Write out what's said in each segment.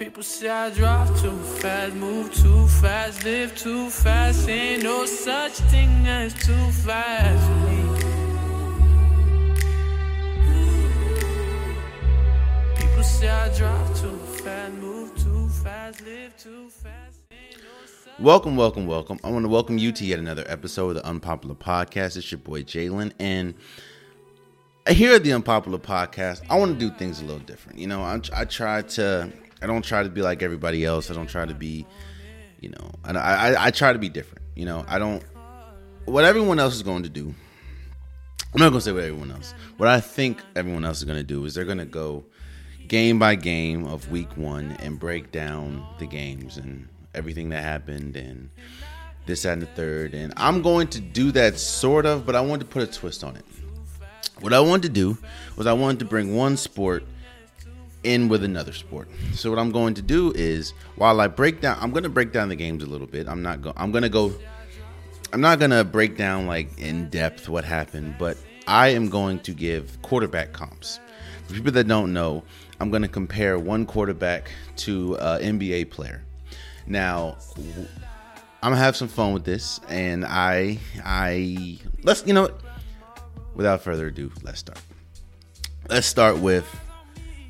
People say I drive too fast, move too fast, live too fast. Ain't no such thing as too fast. People say I drive too fast, move too fast, live too fast. Welcome, welcome, welcome. I want to welcome you to yet another episode of the Unpopular Podcast. It's your boy Jalen, and here at the Unpopular Podcast, I want to do things a little different. You know, I, I try to, I don't try to be like everybody else. I don't try to be, you know, I, I, I try to be different. You know, I don't, what everyone else is going to do, I'm not going to say what everyone else, what I think everyone else is going to do is they're going to go game by game of week one and break down the games and everything that happened and this, that, and the third. And I'm going to do that sort of, but I want to put a twist on it. What I wanted to do was I wanted to bring one sport in with another sport. So what I'm going to do is while I break down I'm going to break down the games a little bit. I'm not going I'm going to go I'm not going to break down like in depth what happened, but I am going to give quarterback comps. For people that don't know, I'm going to compare one quarterback to an NBA player. Now, I'm gonna have some fun with this, and I, I let's you know, without further ado, let's start. Let's start with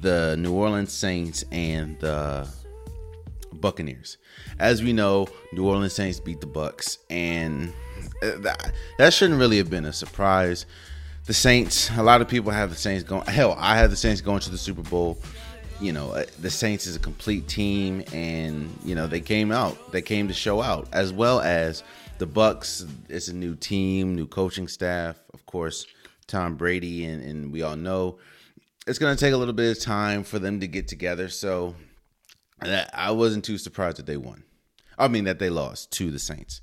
the New Orleans Saints and the Buccaneers. As we know, New Orleans Saints beat the Bucks, and that, that shouldn't really have been a surprise. The Saints, a lot of people have the Saints going. Hell, I have the Saints going to the Super Bowl you know uh, the Saints is a complete team, and you know they came out, they came to show out, as well as the Bucks. It's a new team, new coaching staff, of course, Tom Brady, and, and we all know it's going to take a little bit of time for them to get together. So I wasn't too surprised that they won. I mean that they lost to the Saints.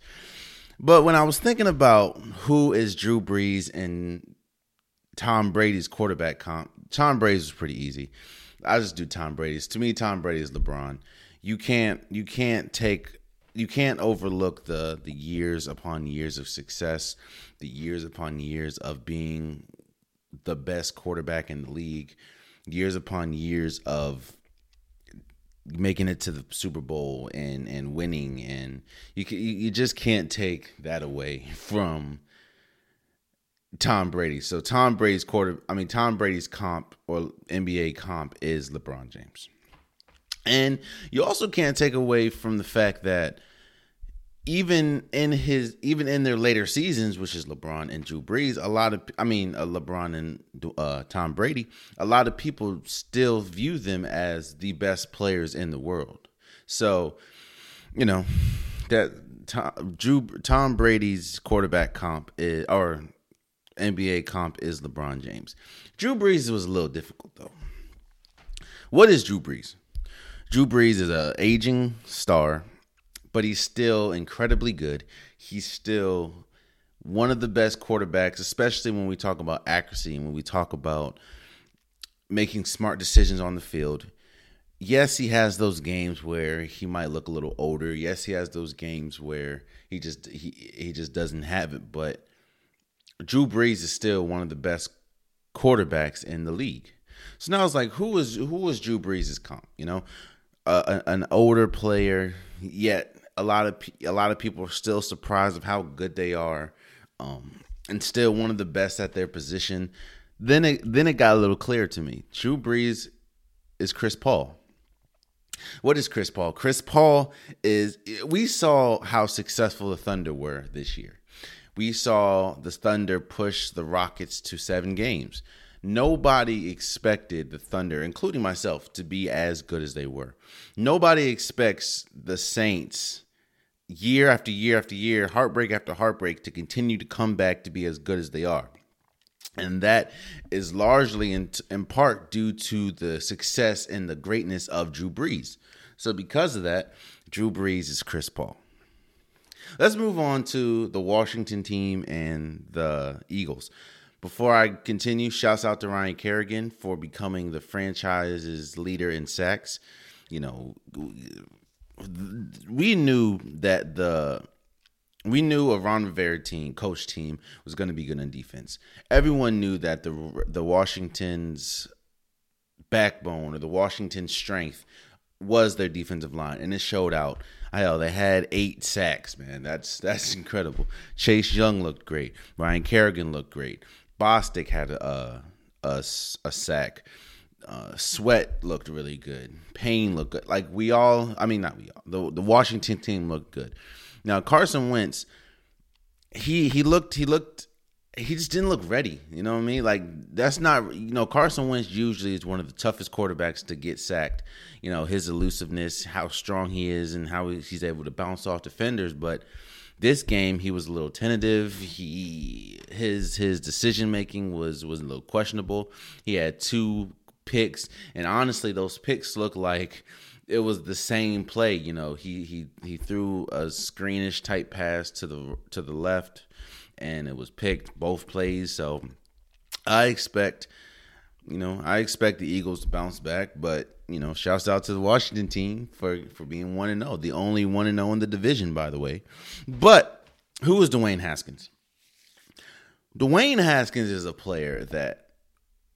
But when I was thinking about who is Drew Brees and Tom Brady's quarterback comp, Tom Brady's was pretty easy. I just do Tom Brady's. To me, Tom Brady is LeBron. You can't you can't take you can't overlook the the years upon years of success, the years upon years of being the best quarterback in the league, years upon years of making it to the Super Bowl and and winning and you you just can't take that away from Tom Brady. So Tom Brady's quarter I mean Tom Brady's comp or NBA comp is LeBron James. And you also can't take away from the fact that even in his even in their later seasons, which is LeBron and Drew Brees, a lot of I mean uh, LeBron and uh, Tom Brady, a lot of people still view them as the best players in the world. So, you know that Tom, Drew Tom Brady's quarterback comp is or NBA comp is LeBron James. Drew Brees was a little difficult though. What is Drew Brees? Drew Brees is an aging star, but he's still incredibly good. He's still one of the best quarterbacks, especially when we talk about accuracy and when we talk about making smart decisions on the field. Yes, he has those games where he might look a little older. Yes, he has those games where he just he he just doesn't have it, but Drew Brees is still one of the best quarterbacks in the league. So now it's like, who is Drew Brees' comp? You know, uh, an older player, yet a lot of a lot of people are still surprised of how good they are, um, and still one of the best at their position. Then it then it got a little clear to me. Drew Brees is Chris Paul. What is Chris Paul? Chris Paul is. We saw how successful the Thunder were this year we saw the Thunder push the Rockets to seven games. Nobody expected the Thunder, including myself, to be as good as they were. Nobody expects the Saints year after year after year, heartbreak after heartbreak, to continue to come back to be as good as they are. And that is largely in, in part due to the success and the greatness of Drew Brees. So, because of that, Drew Brees is Chris Paul. Let's move on to the Washington team and the Eagles. Before I continue, shouts out to Ryan Kerrigan for becoming the franchise's leader in sacks. You know, we knew that the we knew a Ron Rivera team, coach team, was going to be good on defense. Everyone knew that the the Washington's backbone or the Washington strength was their defensive line, and it showed out. I hell, they had eight sacks, man. That's that's incredible. Chase Young looked great. Ryan Kerrigan looked great. Bostic had a a, a sack. Uh, Sweat looked really good. Payne looked good. Like we all, I mean, not we all. The the Washington team looked good. Now Carson Wentz, he he looked he looked he just didn't look ready. You know what I mean? Like that's not you know Carson Wentz usually is one of the toughest quarterbacks to get sacked. You know his elusiveness, how strong he is, and how he's able to bounce off defenders. But this game he was a little tentative. He his his decision making was was a little questionable. He had two picks, and honestly, those picks look like it was the same play. You know, he he he threw a screenish type pass to the to the left and it was picked both plays. So I expect, you know, I expect the Eagles to bounce back. But you know, shouts out to the Washington team for for being one and zero, oh. the only one and zero oh in the division, by the way. But who is Dwayne Haskins? Dwayne Haskins is a player that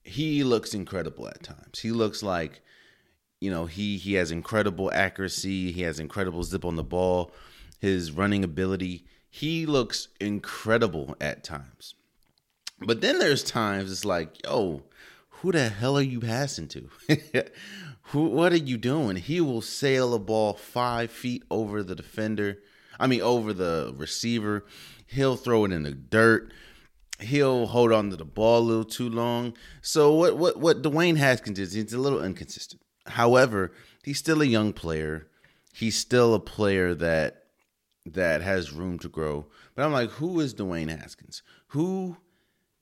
he looks incredible at times. He looks like, you know, he he has incredible accuracy. He has incredible zip on the ball. His running ability he looks incredible at times. But then there's times it's like, yo, who the hell are you passing to? who what are you doing? He will sail a ball five feet over the defender. I mean over the receiver. He'll throw it in the dirt. He'll hold on to the ball a little too long. So what what what Dwayne Haskins is, he's a little inconsistent. However, he's still a young player. He's still a player that that has room to grow. But I'm like, who is Dwayne Haskins? Who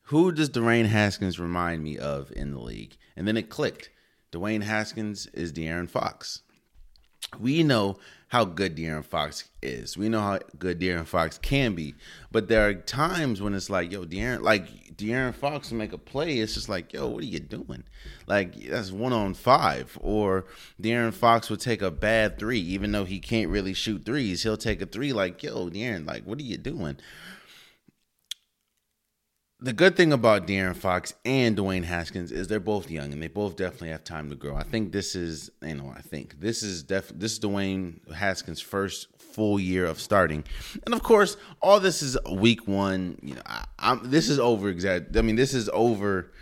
who does Dwayne Haskins remind me of in the league? And then it clicked. Dwayne Haskins is De'Aaron Fox. We know how good De'Aaron Fox is. We know how good De'Aaron Fox can be. But there are times when it's like, yo, De'Aaron, like De'Aaron Fox make a play. It's just like, yo, what are you doing? Like that's one on five. Or De'Aaron Fox would take a bad three, even though he can't really shoot threes. He'll take a three like, yo, De'Aaron, like, what are you doing? The good thing about De'Aaron Fox and Dwayne Haskins is they're both young and they both definitely have time to grow. I think this is, you know, I think this is def this is Dwayne Haskins' first full year of starting, and of course, all this is week one. You know, I, am this is over exact. I mean, this is over.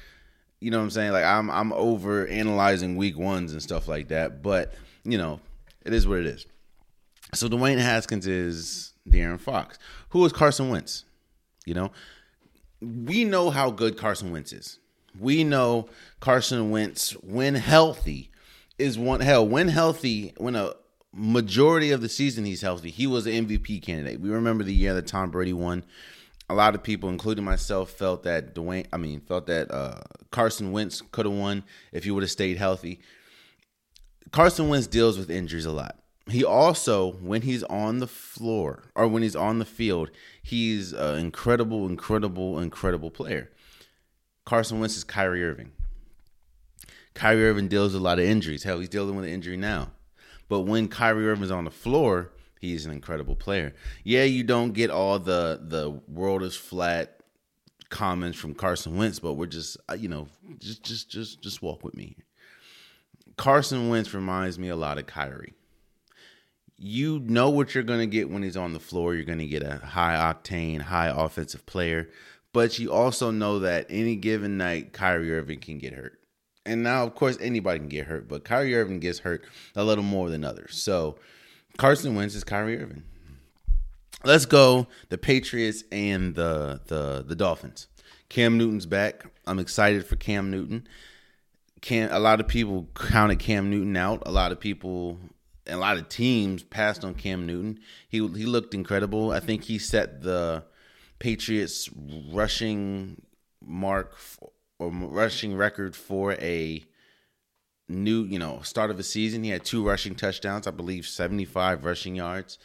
You know what I'm saying? Like I'm I'm over analyzing week ones and stuff like that. But you know, it is what it is. So Dwayne Haskins is De'Aaron Fox. Who is Carson Wentz? You know, we know how good Carson Wentz is. We know Carson Wentz, when healthy, is one hell. When healthy, when a majority of the season he's healthy, he was an MVP candidate. We remember the year that Tom Brady won. A lot of people, including myself, felt that Dwayne, I mean, felt that uh, Carson Wentz could have won if he would have stayed healthy. Carson Wentz deals with injuries a lot he also when he's on the floor or when he's on the field he's an incredible incredible incredible player. Carson wentz is kyrie irving. Kyrie irving deals with a lot of injuries. Hell he's dealing with an injury now. But when kyrie irving's on the floor he's an incredible player. Yeah you don't get all the the world is flat comments from carson wentz but we're just uh, you know just just just just walk with me. Carson wentz reminds me a lot of kyrie you know what you're going to get when he's on the floor. You're going to get a high octane, high offensive player, but you also know that any given night, Kyrie Irving can get hurt. And now, of course, anybody can get hurt, but Kyrie Irving gets hurt a little more than others. So Carson Wentz is Kyrie Irving. Let's go the Patriots and the the the Dolphins. Cam Newton's back. I'm excited for Cam Newton. Can a lot of people counted Cam Newton out. A lot of people a lot of teams passed on Cam Newton. He he looked incredible. I think he set the Patriots rushing mark for, or rushing record for a new, you know, start of a season. He had two rushing touchdowns, I believe 75 rushing yards.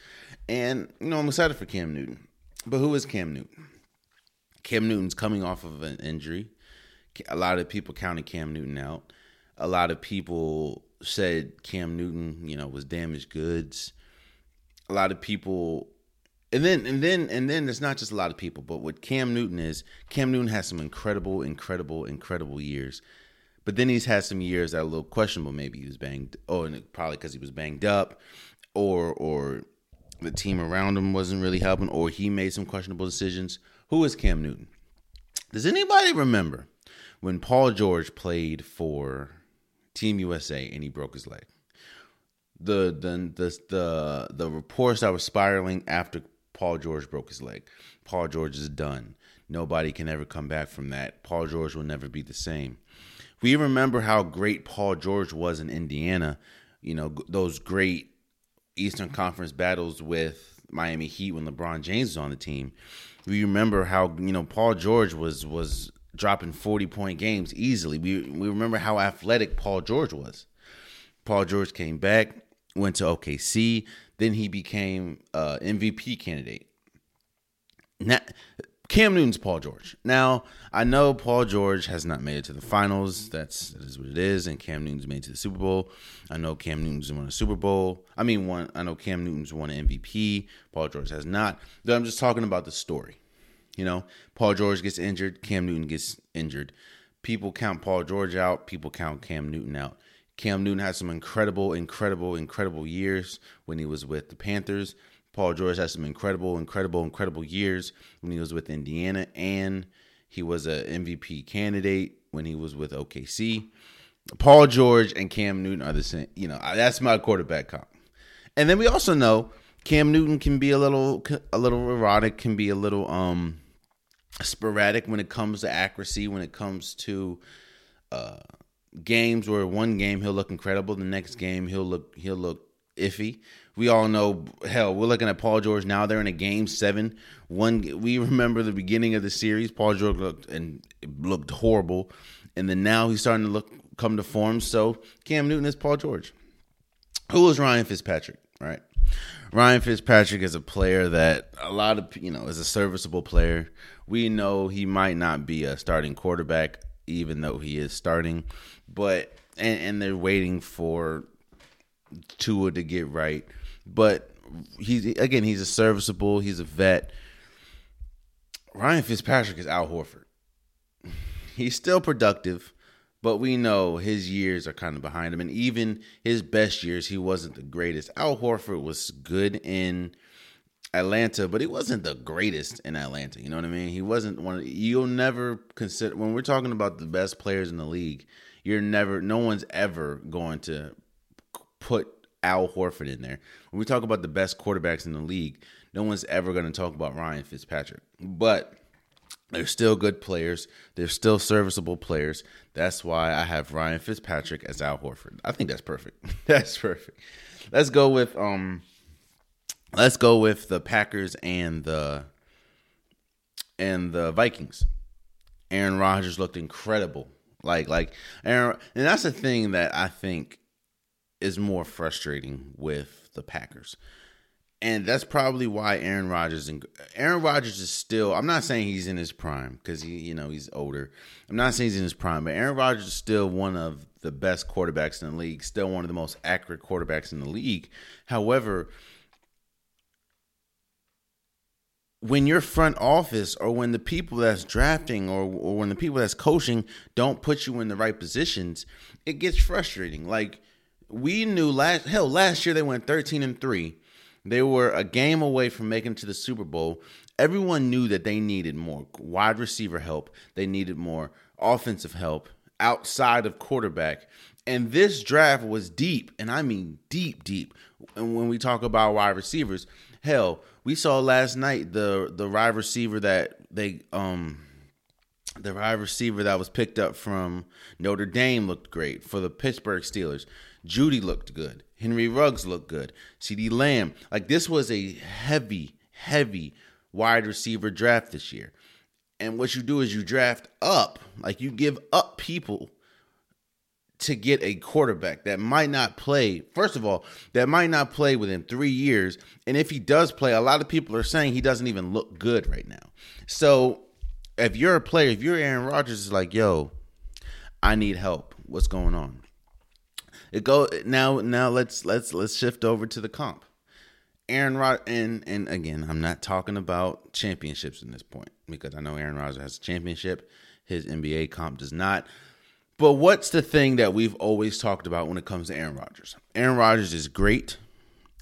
And, you know, I'm excited for Cam Newton. But who is Cam Newton? Cam Newton's coming off of an injury. A lot of people counted Cam Newton out. A lot of people said Cam Newton, you know, was damaged goods. A lot of people and then and then and then it's not just a lot of people, but what Cam Newton is, Cam Newton has some incredible, incredible, incredible years. But then he's had some years that are a little questionable. Maybe he was banged. Oh, and probably because he was banged up, or or the team around him wasn't really helping, or he made some questionable decisions. Who is Cam Newton? Does anybody remember when Paul George played for Team USA and he broke his leg? The the the the, the reports that were spiraling after Paul George broke his leg. Paul George is done. Nobody can ever come back from that. Paul George will never be the same. We remember how great Paul George was in Indiana. You know, those great Eastern Conference battles with Miami Heat when LeBron James was on the team. We remember how, you know, Paul George was was dropping 40 point games easily. We we remember how athletic Paul George was. Paul George came back, went to OKC, then he became uh, MVP candidate. Now, Cam Newton's Paul George. Now, I know Paul George has not made it to the finals. That's that is what it is. And Cam Newton's made to the Super Bowl. I know Cam Newton's won a Super Bowl. I mean, one. I know Cam Newton's won an MVP. Paul George has not. But I'm just talking about the story. You know, Paul George gets injured. Cam Newton gets injured. People count Paul George out. People count Cam Newton out. Cam Newton had some incredible, incredible, incredible years when he was with the Panthers. Paul George had some incredible, incredible, incredible years when he was with Indiana, and he was an MVP candidate when he was with OKC. Paul George and Cam Newton are the same. You know, that's my quarterback comp. And then we also know Cam Newton can be a little, a little erotic, can be a little um sporadic when it comes to accuracy, when it comes to uh games where one game he'll look incredible, the next game he'll look he'll look iffy. We all know, hell, we're looking at Paul George now. They're in a game seven. One, we remember the beginning of the series. Paul George looked and looked horrible, and then now he's starting to look come to form. So Cam Newton is Paul George. Who is Ryan Fitzpatrick? Right, Ryan Fitzpatrick is a player that a lot of you know is a serviceable player. We know he might not be a starting quarterback, even though he is starting, but and, and they're waiting for Tua to get right. But he's again, he's a serviceable, he's a vet. Ryan Fitzpatrick is Al Horford. He's still productive, but we know his years are kind of behind him. And even his best years, he wasn't the greatest. Al Horford was good in Atlanta, but he wasn't the greatest in Atlanta. You know what I mean? He wasn't one. Of, you'll never consider when we're talking about the best players in the league. You're never. No one's ever going to put Al Horford in there. When we talk about the best quarterbacks in the league, no one's ever going to talk about Ryan Fitzpatrick. But they're still good players. They're still serviceable players. That's why I have Ryan Fitzpatrick as Al Horford. I think that's perfect. that's perfect. Let's go with um let's go with the Packers and the and the Vikings. Aaron Rodgers looked incredible. Like like Aaron and that's the thing that I think is more frustrating with the Packers. And that's probably why Aaron Rodgers and Aaron Rodgers is still. I'm not saying he's in his prime because he, you know, he's older. I'm not saying he's in his prime, but Aaron Rodgers is still one of the best quarterbacks in the league. Still one of the most accurate quarterbacks in the league. However, when your front office or when the people that's drafting or, or when the people that's coaching don't put you in the right positions, it gets frustrating. Like we knew last hell last year they went 13 and 3 they were a game away from making to the super bowl. Everyone knew that they needed more wide receiver help. They needed more offensive help outside of quarterback. And this draft was deep and i mean deep deep. And when we talk about wide receivers hell we saw last night the the wide receiver that they um the wide receiver that was picked up from Notre Dame looked great for the Pittsburgh Steelers. Jeudy looked good. Henry Ruggs looked good. CeeDee Lamb. Like this was a heavy, heavy wide receiver draft this year. And what you do is you draft up, like you give up people to get a quarterback that might not play. First of all, that might not play within three years. And if he does play, a lot of people are saying he doesn't even look good right now. So if you're a player, if you're Aaron Rodgers, it's like, yo, I need help. What's going on? It go now. Now let's let's let's shift over to the comp. Aaron Rod and and again, I'm not talking about championships in this point because I know Aaron Rodgers has a championship. His NBA comp does not. But what's the thing that we've always talked about when it comes to Aaron Rodgers? Aaron Rodgers is great.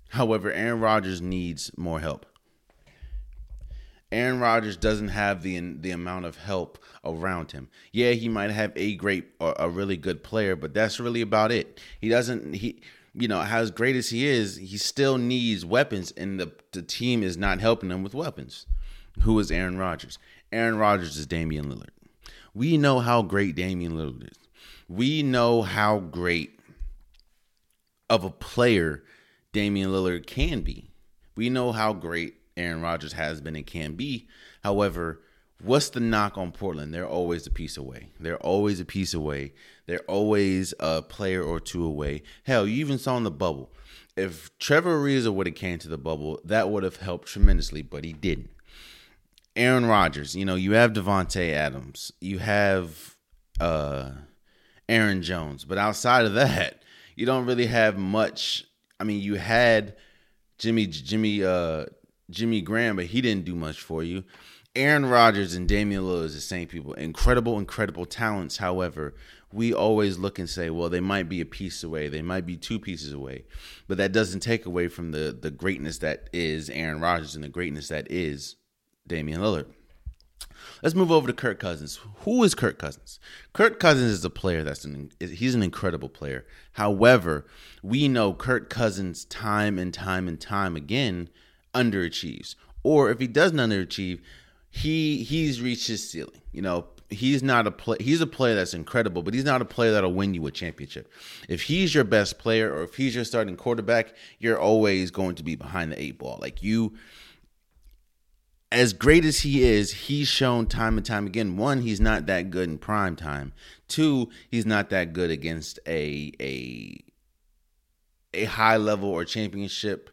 However, Aaron Rodgers needs more help. Aaron Rodgers doesn't have the the amount of help around him. Yeah, he might have a great or a really good player, but that's really about it. He doesn't he you know, as great as he is, he still needs weapons and the the team is not helping him with weapons. Who is Aaron Rodgers? Aaron Rodgers is Damian Lillard. We know how great Damian Lillard is. We know how great of a player Damian Lillard can be. We know how great Aaron Rodgers has been and can be. However, what's the knock on Portland? They're always a piece away. They're always a piece away. They're always a player or two away. Hell, you even saw in the bubble. If Trevor Ariza would have came to the bubble, that would have helped tremendously, but he didn't. Aaron Rodgers, you know, you have Davante Adams, you have uh Aaron Jones, but outside of that, you don't really have much. I mean, you had Jimmy Jimmy uh Jimmy Graham, but he didn't do much for you. Aaron Rodgers and Damian Lillard is the same people. Incredible, incredible talents. However, we always look and say, well, they might be a piece away. They might be two pieces away. But that doesn't take away from the the greatness that is Aaron Rodgers and the greatness that is Damian Lillard. Let's move over to Kirk Cousins. Who is Kirk Cousins? Kirk Cousins is a player that's an he's an incredible player. However, we know Kirk Cousins time and time and time again underachieves. Or if he doesn't underachieve, he he's reached his ceiling. You know, he's not a play he's a player that's incredible, but he's not a player that'll win you a championship. If he's your best player or if he's your starting quarterback, you're always going to be behind the eight ball. Like you as great as he is, he's shown time and time again. One, he's not that good in prime time. Two, he's not that good against a a a high level or championship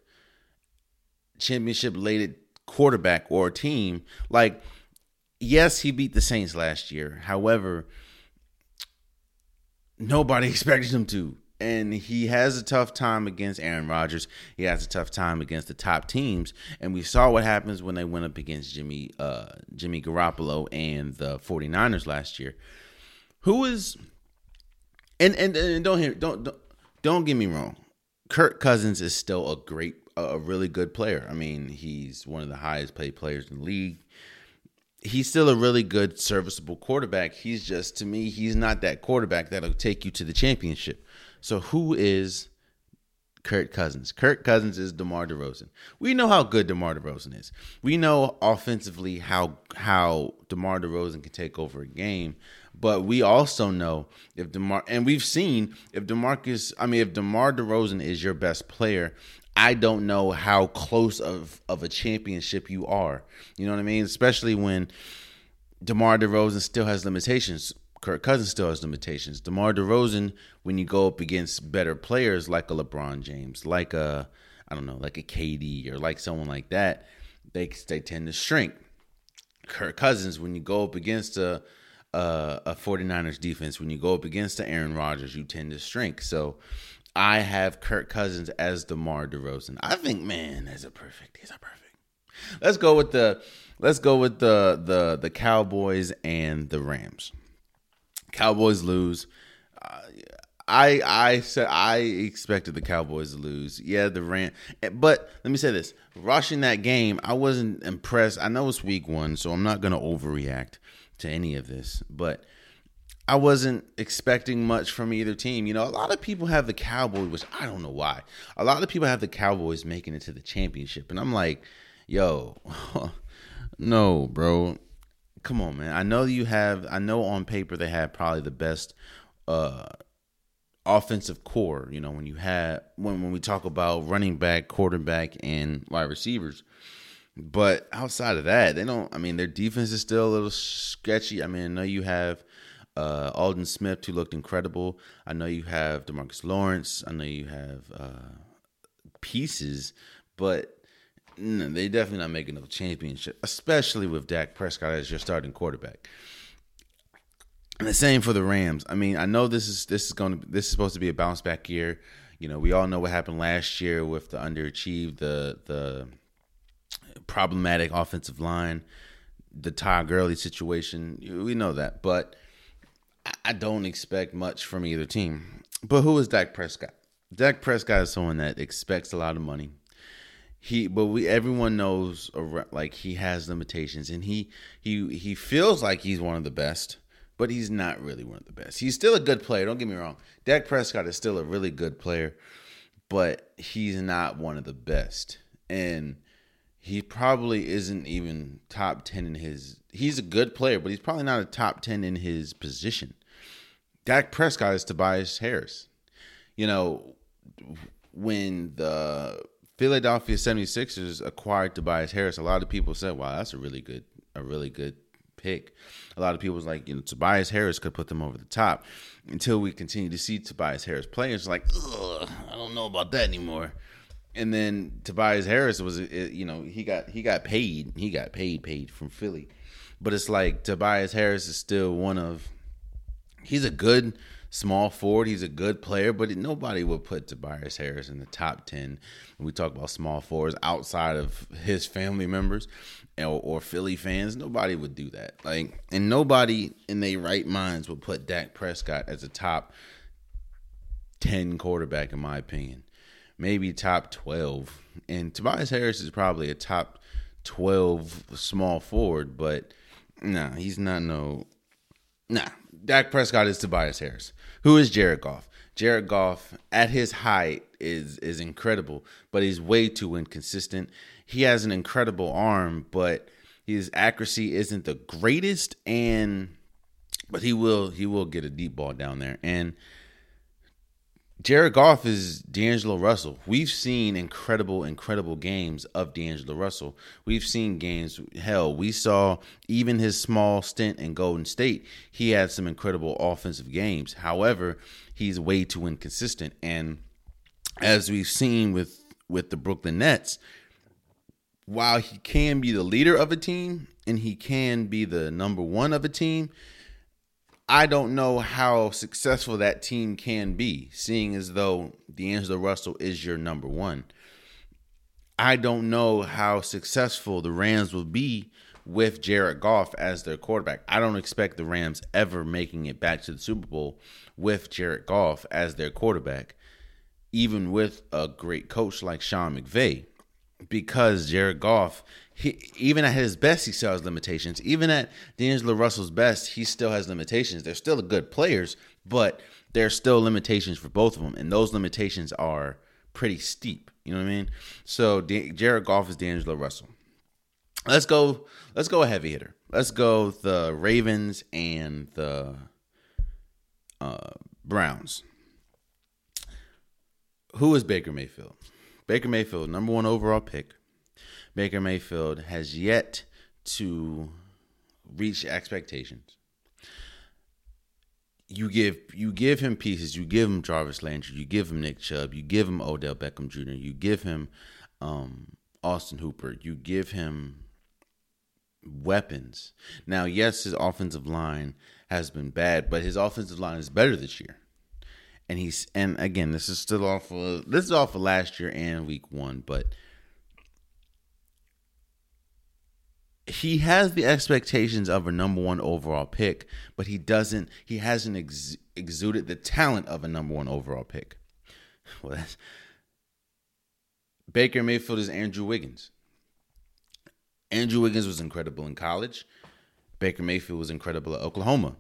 championship laden quarterback or team. Like, yes, he beat the Saints last year. However, nobody expected him to and he has a tough time against Aaron Rodgers. He has a tough time against the top teams, and we saw what happens when they went up against Jimmy uh, Jimmy Garoppolo and the 49ers last year. Who is and and, and don't hear don't, don't don't get me wrong. Kirk Cousins is still a great a really good player. I mean, he's one of the highest paid players in the league. He's still a really good serviceable quarterback. He's just to me, he's not that quarterback that'll take you to the championship. So who is Kirk Cousins? Kirk Cousins is DeMar DeRozan. We know how good DeMar DeRozan is. We know offensively how how DeMar DeRozan can take over a game. But we also know if DeMar and we've seen if DeMarcus, I mean if DeMar DeRozan is your best player, I don't know how close of, of a championship you are. You know what I mean? Especially when DeMar DeRozan still has limitations. Kirk Cousins still has limitations. DeMar DeRozan, when you go up against better players like a LeBron James, like a I don't know, like a KD or like someone like that, they they tend to shrink. Kirk Cousins, when you go up against a a, a 49ers defense, when you go up against the Aaron Rodgers, you tend to shrink. So I have Kirk Cousins as DeMar DeRozan. I think, man, that's a perfect. He's a perfect. Let's go with the let's go with the the the Cowboys and the Rams. Cowboys lose. I I said I expected the Cowboys to lose. Yeah, the Ram, but let me say this: rushing that game, I wasn't impressed. I know it's week one, so I'm not gonna overreact to any of this, but I wasn't expecting much from either team. You know, a lot of people have the Cowboys, which I don't know why. A lot of people have the Cowboys making it to the championship, and I'm like, yo, no, bro come on, man. I know you have. I know on paper they have probably the best uh, offensive core. You know, when you have when when we talk about running back, quarterback, and wide receivers. But outside of that, they don't. I mean, their defense is still a little sketchy. I mean, I know you have uh, Aldon Smith, who looked incredible. I know you have Demarcus Lawrence. I know you have uh, pieces, but no, they definitely not making a championship, especially with Dak Prescott as your starting quarterback. And the same for the Rams. I mean, I know this is this is going to this is supposed to be a bounce back year. You know, we all know what happened last year with the underachieved, the the problematic offensive line, the Todd Gurley situation. We know that, but I don't expect much from either team. But who is Dak Prescott? Dak Prescott is someone that expects a lot of money. He, but we everyone knows like he has limitations, and he he he feels like he's one of the best, but he's not really one of the best. He's still a good player. Don't get me wrong. Dak Prescott is still a really good player, but he's not one of the best, and he probably isn't even top 10 in his he's a good player but he's probably not a top 10 in his position Dak Prescott is Tobias Harris you know when the Philadelphia 76ers acquired Tobias Harris. A lot of people said wow that's a really good a really good pick. A lot of people was like you know Tobias Harris could put them over the top. Until we continue to see Tobias Harris play it's like I don't know about that anymore. And then Tobias Harris was, you know, he got he got paid, he got paid, paid from Philly, but it's like Tobias Harris is still one of, he's a good small forward, he's a good player, but nobody would put Tobias Harris in the top ten when we talk about small forwards outside of his family members or, or Philly fans. Nobody would do that, like, and nobody in their right minds would put Dak Prescott as a top ten quarterback, in my opinion maybe top 12. And Tobias Harris is probably a top 12 small forward, but nah, he's not no. Nah, Dak Prescott is Tobias Harris. Who is Jared Goff? Jared Goff at his height is is incredible, but he's way too inconsistent. He has an incredible arm, but his accuracy isn't the greatest and but he will he will get a deep ball down there. And Jared Goff is D'Angelo Russell. We've seen incredible, incredible games of D'Angelo Russell. We've seen games, hell, we saw even his small stint in Golden State. He had some incredible offensive games. However, he's way too inconsistent. And as we've seen with with the Brooklyn Nets, while he can be the leader of a team and he can be the number one of a team, I don't know how successful that team can be, seeing as though D'Angelo Russell is your number one. I don't know how successful the Rams will be with Jared Goff as their quarterback. I don't expect the Rams ever making it back to the Super Bowl with Jared Goff as their quarterback, even with a great coach like Sean McVay, because Jared Goff he even at his best he still has limitations. Even at D'Angelo Russell's best, he still has limitations. They're still good players, but there's still limitations for both of them, and those limitations are pretty steep. You know what I mean? So D- Jared Goff is D'Angelo Russell. Let's go. Let's go a heavy hitter. Let's go the Ravens and the uh, Browns. Who is Baker Mayfield? Baker Mayfield, number one overall pick Baker Mayfield has yet to reach expectations. You give you give him pieces. You give him Jarvis Landry. You give him Nick Chubb. You give him Odell Beckham Jr. You give him um, Austin Hooper. You give him weapons. Now, yes, his offensive line has been bad, but his offensive line is better this year. And he's and again, this is still off of this is off of last year and week one, but he has the expectations of a number one overall pick, but he doesn't. He hasn't ex- exuded the talent of a number one overall pick. Well, that's Baker Mayfield is Andrew Wiggins. Andrew Wiggins was incredible in college. Baker Mayfield was incredible at Oklahoma.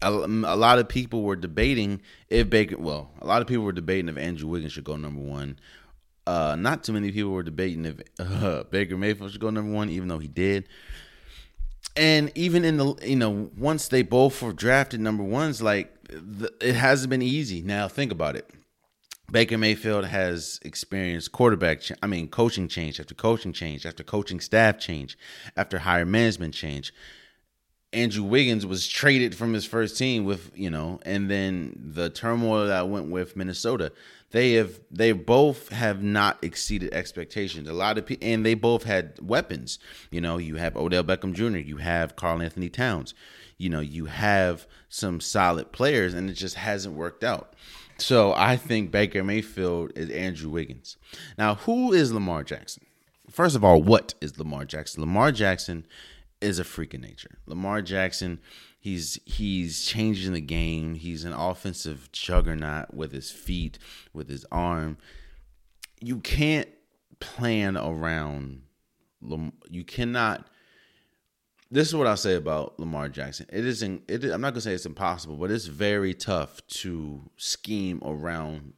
A, a lot of people were debating if Baker, well, a lot of people were debating if Andrew Wiggins should go number one uh, not too many people were debating if uh, Baker Mayfield should go number one, even though he did. And even in the you know once they both were drafted number ones, like the, it hasn't been easy. Now think about it. Baker Mayfield has experienced quarterback, ch- I mean, coaching change after coaching change after coaching staff change after higher management change. Andrew Wiggins was traded from his first team with, you know, and then the turmoil that went with Minnesota they have they both have not exceeded expectations. A lot of people, and they both had weapons. You know, you have Odell Beckham Jr., you have Karl-Anthony Towns, you know, you have some solid players, and it just hasn't worked out. So I think Baker Mayfield is Andrew Wiggins. Now, who is Lamar Jackson? First of all, what is Lamar Jackson? Lamar Jackson is a freak of nature. Lamar Jackson, he's he's changing the game. He's an offensive juggernaut with his feet, with his arm. You can't plan around. You cannot. This is what I'll say about Lamar Jackson. It isn't. I'm not gonna say it's impossible, but it's very tough to scheme around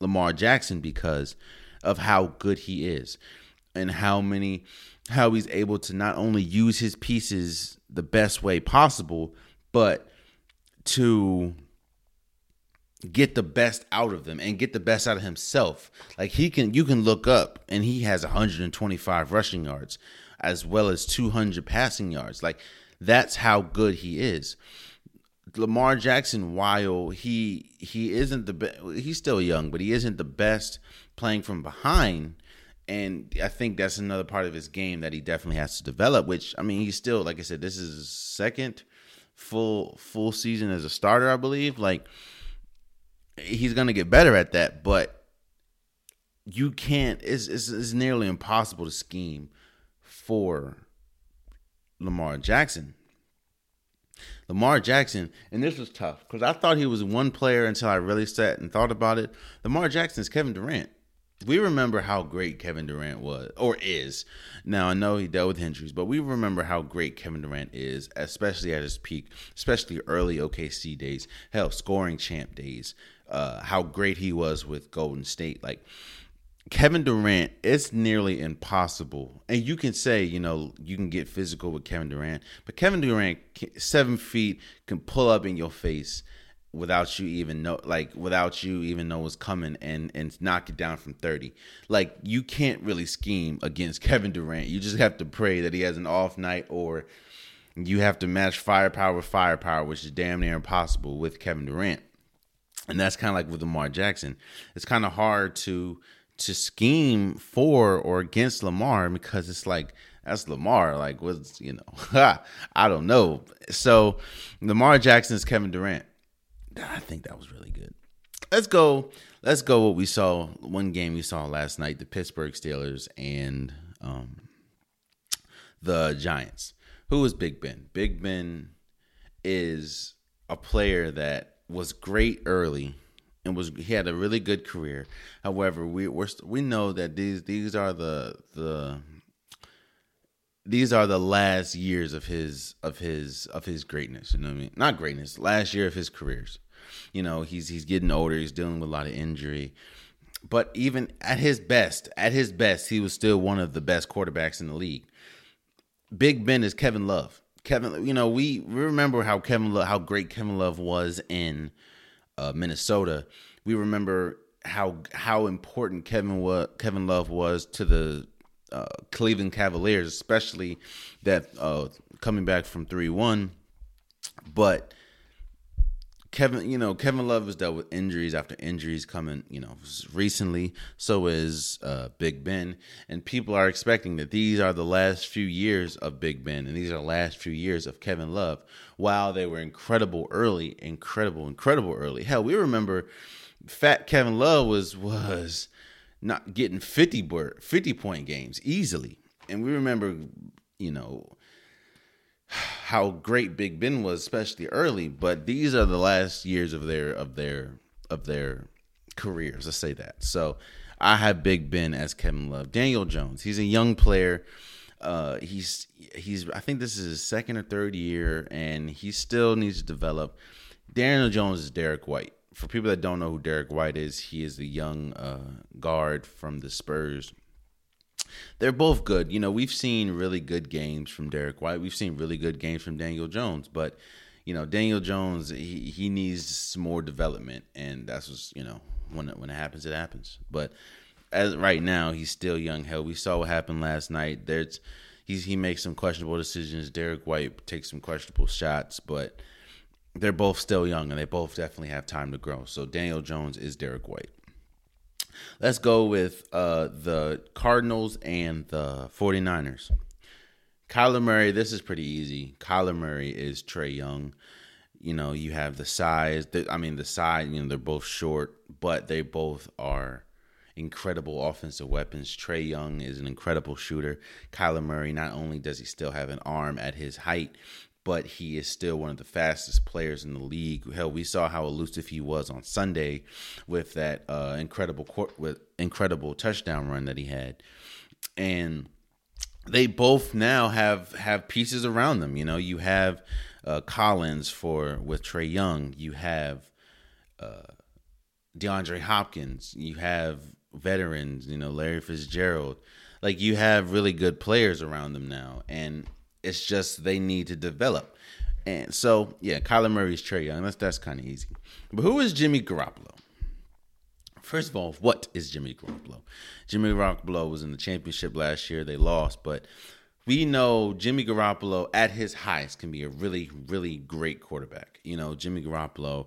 Lamar Jackson because of how good he is and how many how he's able to not only use his pieces the best way possible, but to get the best out of them and get the best out of himself. Like he can you can look up and he has 125 rushing yards as well as 200 passing yards. Like that's how good he is. Lamar Jackson, while he he isn't the best, he's still young, but he isn't the best playing from behind. And I think that's another part of his game that he definitely has to develop. Which I mean, he's still like I said, this is his second full full season as a starter, I believe. Like he's gonna get better at that, but you can't. It's it's, it's nearly impossible to scheme for Lamar Jackson. Lamar Jackson, and this was tough because I thought he was one player until I really sat and thought about it. Lamar Jackson is Kevin Durant. We remember how great Kevin Durant was or is. Now I know he dealt with injuries, but we remember how great Kevin Durant is, especially at his peak, especially early OKC days, hell, scoring champ days. Uh, how great he was with Golden State. Like Kevin Durant, it's nearly impossible. And you can say, you know, you can get physical with Kevin Durant, but Kevin Durant, seven feet, can pull up in your face without you even know, like without you even know what's coming, and and knock it down from thirty. Like you can't really scheme against Kevin Durant. You just have to pray that he has an off night, or you have to match firepower with firepower, which is damn near impossible with Kevin Durant. And that's kind of like with Lamar Jackson. It's kind of hard to to scheme for or against Lamar because it's like that's Lamar. Like, what's you know? I don't know. So, Lamar Jackson is Kevin Durant. I think that was really good. Let's go. Let's go. What we saw one game we saw last night: the Pittsburgh Steelers and um, the Giants. Who is Big Ben? Big Ben is a player that was great early and was he had a really good career. However, we we're, we know that these these are the the these are the last years of his of his of his greatness. You know what I mean? Not greatness. Last year of his careers. You know, he's he's getting older. He's dealing with a lot of injury. But even at his best, at his best, he was still one of the best quarterbacks in the league. Big Ben is Kevin Love. Kevin, you know, we, we remember how Kevin Love, how great Kevin Love was in uh, Minnesota, we remember how how important Kevin was, Kevin Love was to the uh, Cleveland Cavaliers, especially that uh, coming back from three one. But Kevin, you know, Kevin Love has dealt with injuries after injuries coming, you know, recently. So is uh, Big Ben, and people are expecting that these are the last few years of Big Ben, and these are the last few years of Kevin Love. While they were incredible early, incredible, incredible early. Hell, we remember Fat Kevin Love was was not getting 50 50 point games easily, and we remember, you know how great Big Ben was, especially early. But these are the last years of their of their of their careers. Let's say that. So I have Big Ben as Kevin Love. Daniel Jones. He's a young player. Uh, he's he's I think this is his second or third year, and he still needs to develop. Daniel Jones is Derrick White. For people that don't know who Derrick White is, he is the young uh, guard from the Spurs they're both good. You know, we've seen really good games from Derrick White. We've seen really good games from Daniel Jones, but you know, Daniel Jones he, he needs more development, and that's what's you know when it, when it happens, it happens. But as right now, he's still young. Hell, we saw what happened last night. There's he's he makes some questionable decisions. Derrick White takes some questionable shots, but they're both still young and they both definitely have time to grow. So Daniel Jones is Derek White. Let's go with uh, the Cardinals and the 49ers. Kyler Murray, this is pretty easy. Kyler Murray is Trae Young. You know, you have the size. I mean, the size, you know, they're both short, but they both are incredible offensive weapons. Trae Young is an incredible shooter. Kyler Murray, not only does he still have an arm at his height, but he is still one of the fastest players in the league. Hell, we saw how elusive he was on Sunday with that uh, incredible court, with incredible touchdown run that he had, and they both now have have pieces around them. You know, you have uh, Collins for with Trae Young. You have uh, DeAndre Hopkins. You have veterans. You know, Larry Fitzgerald. Like you have really good players around them now, and it's just they need to develop. And so, yeah, Kyler Murray's Trae Young. That's that's kind of easy. But who is Jimmy Garoppolo? First of all, what is Jimmy Garoppolo? Jimmy Garoppolo was in the championship last year. They lost, but we know Jimmy Garoppolo at his highest can be a really, really great quarterback. You know, Jimmy Garoppolo,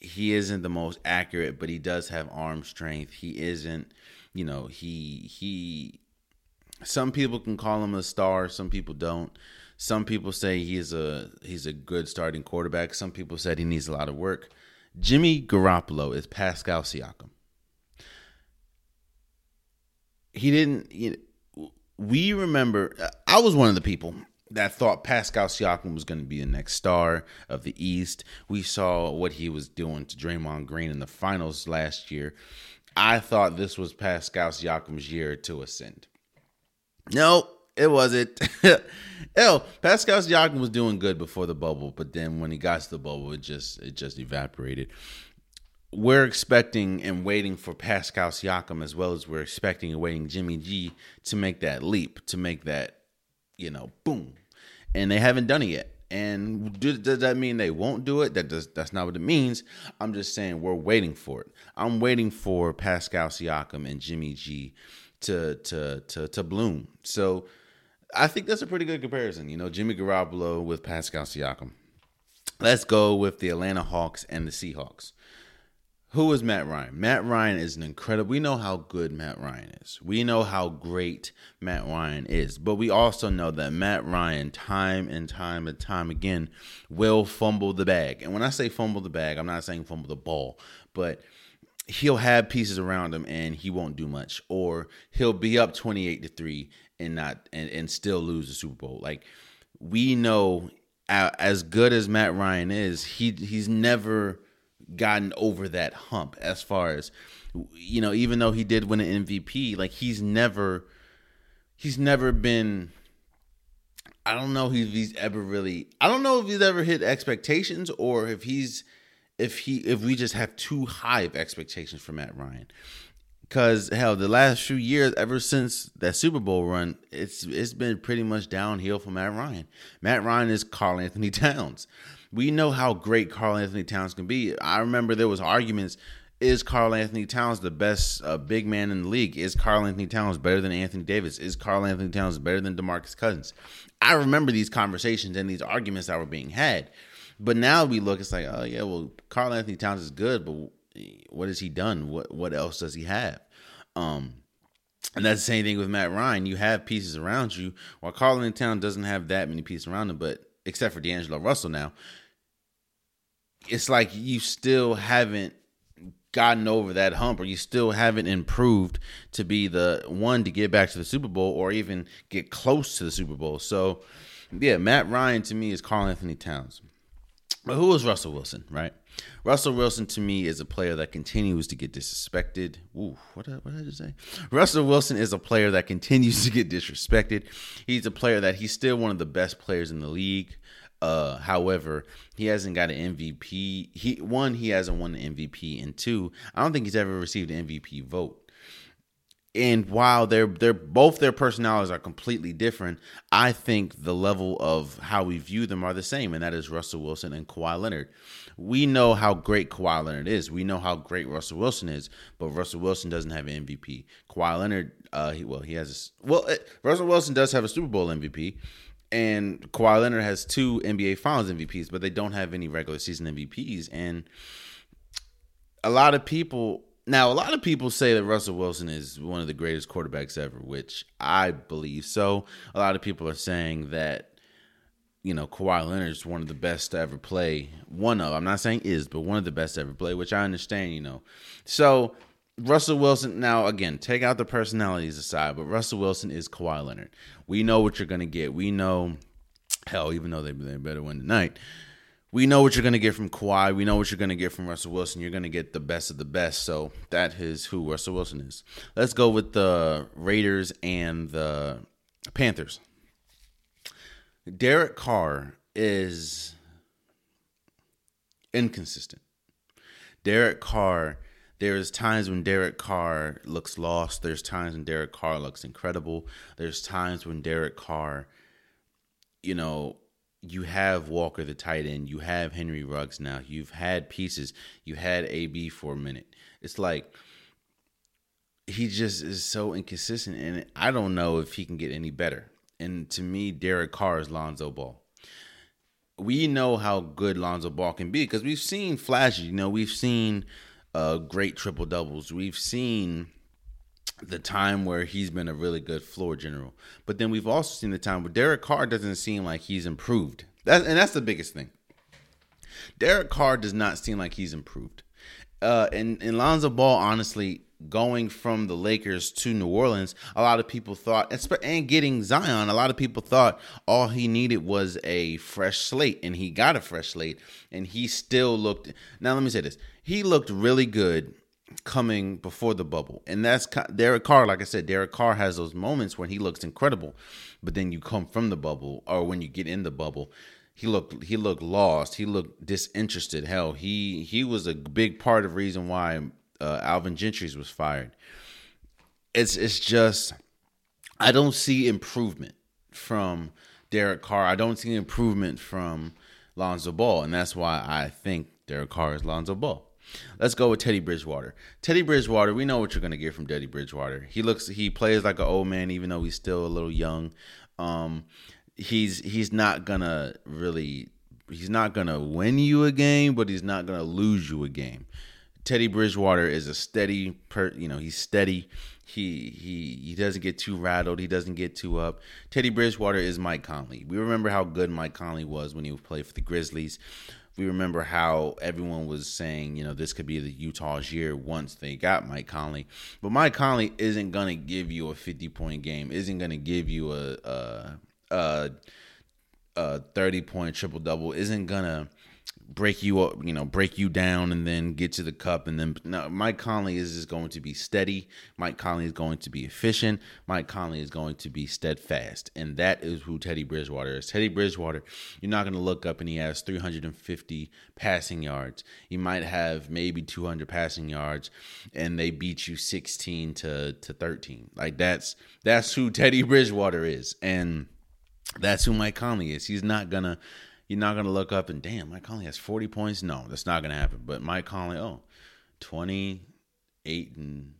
he isn't the most accurate, but he does have arm strength. He isn't, you know, he he some people can call him a star, some people don't. Some people say he's a he's a good starting quarterback. Some people said he needs a lot of work. Jimmy Garoppolo is Pascal Siakam. He didn't. You know, we remember. I was one of the people that thought Pascal Siakam was going to be the next star of the East. We saw what he was doing to Draymond Green in the finals last year. I thought this was Pascal Siakam's year to ascend. No, it wasn't. Hell, Pascal Siakam was doing good before the bubble, but then when he got to the bubble, it just it just evaporated. We're expecting and waiting for Pascal Siakam as well as we're expecting and waiting Jimmy G to make that leap, to make that, you know, boom. And they haven't done it yet. And do, does that mean they won't do it? That does. That's not what it means. I'm just saying we're waiting for it. I'm waiting for Pascal Siakam and Jimmy G to to to to bloom. So I think that's a pretty good comparison. You know, Jimmy Garoppolo with Pascal Siakam. Let's go with the Atlanta Hawks and the Seahawks. Who is Matt Ryan? Matt Ryan is an incredible. We know how good Matt Ryan is. We know how great Matt Ryan is. But we also know that Matt Ryan, time and time and time again, will fumble the bag. And when I say fumble the bag, I'm not saying fumble the ball, but he'll have pieces around him and he won't do much or he'll be up 28 to 3 and not and, and still lose the super bowl. Like we know as good as matt ryan is he he's never gotten over that hump as far as you know even though he did win an mvp like he's never he's never been i don't know if he's ever really i don't know if he's ever hit expectations or if he's if he if we just have too high of expectations for Matt Ryan. Cause hell, the last few years, ever since that Super Bowl run, it's it's been pretty much downhill for Matt Ryan. Matt Ryan is Carl Anthony Towns. We know how great Carl Anthony Towns can be. I remember there was arguments: Is Carl Anthony Towns the best uh, big man in the league? Is Carl Anthony Towns better than Anthony Davis? Is Carl Anthony Towns better than DeMarcus Cousins? I remember these conversations and these arguments that were being had. But now we look, it's like, oh yeah, well, Carl Anthony Towns is good, but what has he done? What what else does he have? Um, and that's the same thing with Matt Ryan. You have pieces around you, while Carl Anthony Towns doesn't have that many pieces around him, but except for D'Angelo Russell now, it's like you still haven't gotten over that hump or you still haven't improved to be the one to get back to the Super Bowl or even get close to the Super Bowl. So, yeah, Matt Ryan to me is Carl Anthony Towns. But who is Russell Wilson, right? Russell Wilson to me is a player that continues to get disrespected. Ooh, what what did I just say? Russell Wilson is a player that continues to get disrespected. He's a player that he's still one of the best players in the league. Uh, however, he hasn't got an MVP. He one, he hasn't won an MVP, and two, I don't think he's ever received an MVP vote and while they're they're both their personalities are completely different, I think the level of how we view them are the same, and that is Russell Wilson and Kawhi Leonard. We know how great Kawhi Leonard is. We know how great Russell Wilson is, but Russell Wilson doesn't have an MVP. Kawhi Leonard, uh, he, well, he has a, well, it, Russell Wilson does have a Super Bowl MVP, and Kawhi Leonard has two NBA Finals MVPs, but they don't have any regular season MVPs, and a lot of people now, a lot of people say that Russell Wilson is one of the greatest quarterbacks ever, which I believe so. A lot of people are saying that, you know, Kawhi Leonard is one of the best to ever play. One of, I'm not saying is, but one of the best to ever play, which I understand, you know. So Russell Wilson, now again, take out the personalities aside, but Russell Wilson is Kawhi Leonard. We know what you're going to get. We know, hell, even though they, they better win tonight, we know what you're going to get from Kawhi. We know what you're going to get from Russell Wilson. You're going to get the best of the best. So that is who Russell Wilson is. Let's go with the Raiders and the Panthers. Derek Carr is inconsistent. Derek Carr, there's times when Derek Carr looks lost. There's times when Derek Carr looks incredible. There's times when Derek Carr, you know, you have Waller the tight end, you have Henry Ruggs now, you've had pieces, you had AB for a minute. It's like he just is so inconsistent, and I don't know if he can get any better. And to me, Derek Carr is Lonzo Ball. We know how good Lonzo Ball can be because we've seen flashes. You know, we've seen uh, great triple doubles. We've seen the time where he's been a really good floor general. But then we've also seen the time where Derek Carr doesn't seem like he's improved. That, and that's the biggest thing. Derek Carr does not seem like he's improved. Uh, and, and Lonzo Ball, honestly, going from the Lakers to New Orleans, a lot of people thought, and getting Zion, a lot of people thought all he needed was a fresh slate, and he got a fresh slate, and he still looked. Now, let me say this: he looked really good coming before the bubble, and that's Derek Carr. Like I said, Derek Carr has those moments when he looks incredible, but then you come from the bubble, or when you get in the bubble, he looked he looked lost. He looked disinterested. Hell, he he was a big part of reason why uh, Alvin Gentry's was fired. It's it's just I don't see improvement from Derek Carr. I don't see improvement from Lonzo Ball, and that's why I think Derek Carr is Lonzo Ball. Let's go with Teddy Bridgewater. Teddy Bridgewater, we know what you're gonna get from Teddy Bridgewater. He looks he plays like an old man, even though he's still a little young. Um, he's he's not gonna really he's not gonna win you a game, but he's not gonna lose you a game. Teddy Bridgewater is a steady per you know, he's steady. He he he doesn't get too rattled, he doesn't get too up. Teddy Bridgewater is Mike Conley. We remember how good Mike Conley was when he played for the Grizzlies. We remember how everyone was saying, you know, this could be the Utah's year once they got Mike Conley. But Mike Conley isn't going to give you a 50 point game, isn't going to give you a, a, a, a 30 point triple double, isn't going to break you up, you know, break you down and then get to the cup. And then no, Mike Conley is just going to be steady. Mike Conley is going to be efficient. Mike Conley is going to be steadfast. And that is who Teddy Bridgewater is. Teddy Bridgewater, you're not going to look up and he has 350 passing yards. He might have maybe 200 passing yards and they beat you 16 to, to 13. Like that's, that's who Teddy Bridgewater is. And that's who Mike Conley is. He's not going to, you're not going to look up and damn, Mike Conley has 40 points. No, that's not going to happen. But Mike Conley, oh, 28 and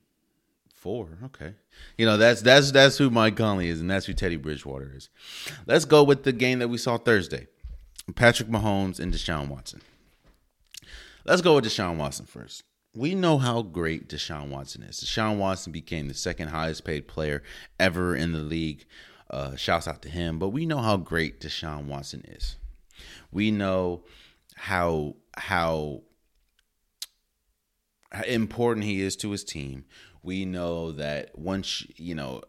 four. Okay, you know that's that's that's who Mike Conley is, and that's who Teddy Bridgewater is. Let's go with the game that we saw Thursday: Patrick Mahomes and Deshaun Watson. Let's go with Deshaun Watson first. We know how great Deshaun Watson is. Deshaun Watson became the second highest paid player ever in the league. Uh, shouts out to him. But we know how great Deshaun Watson is. We know how how important he is to his team. We know that once you know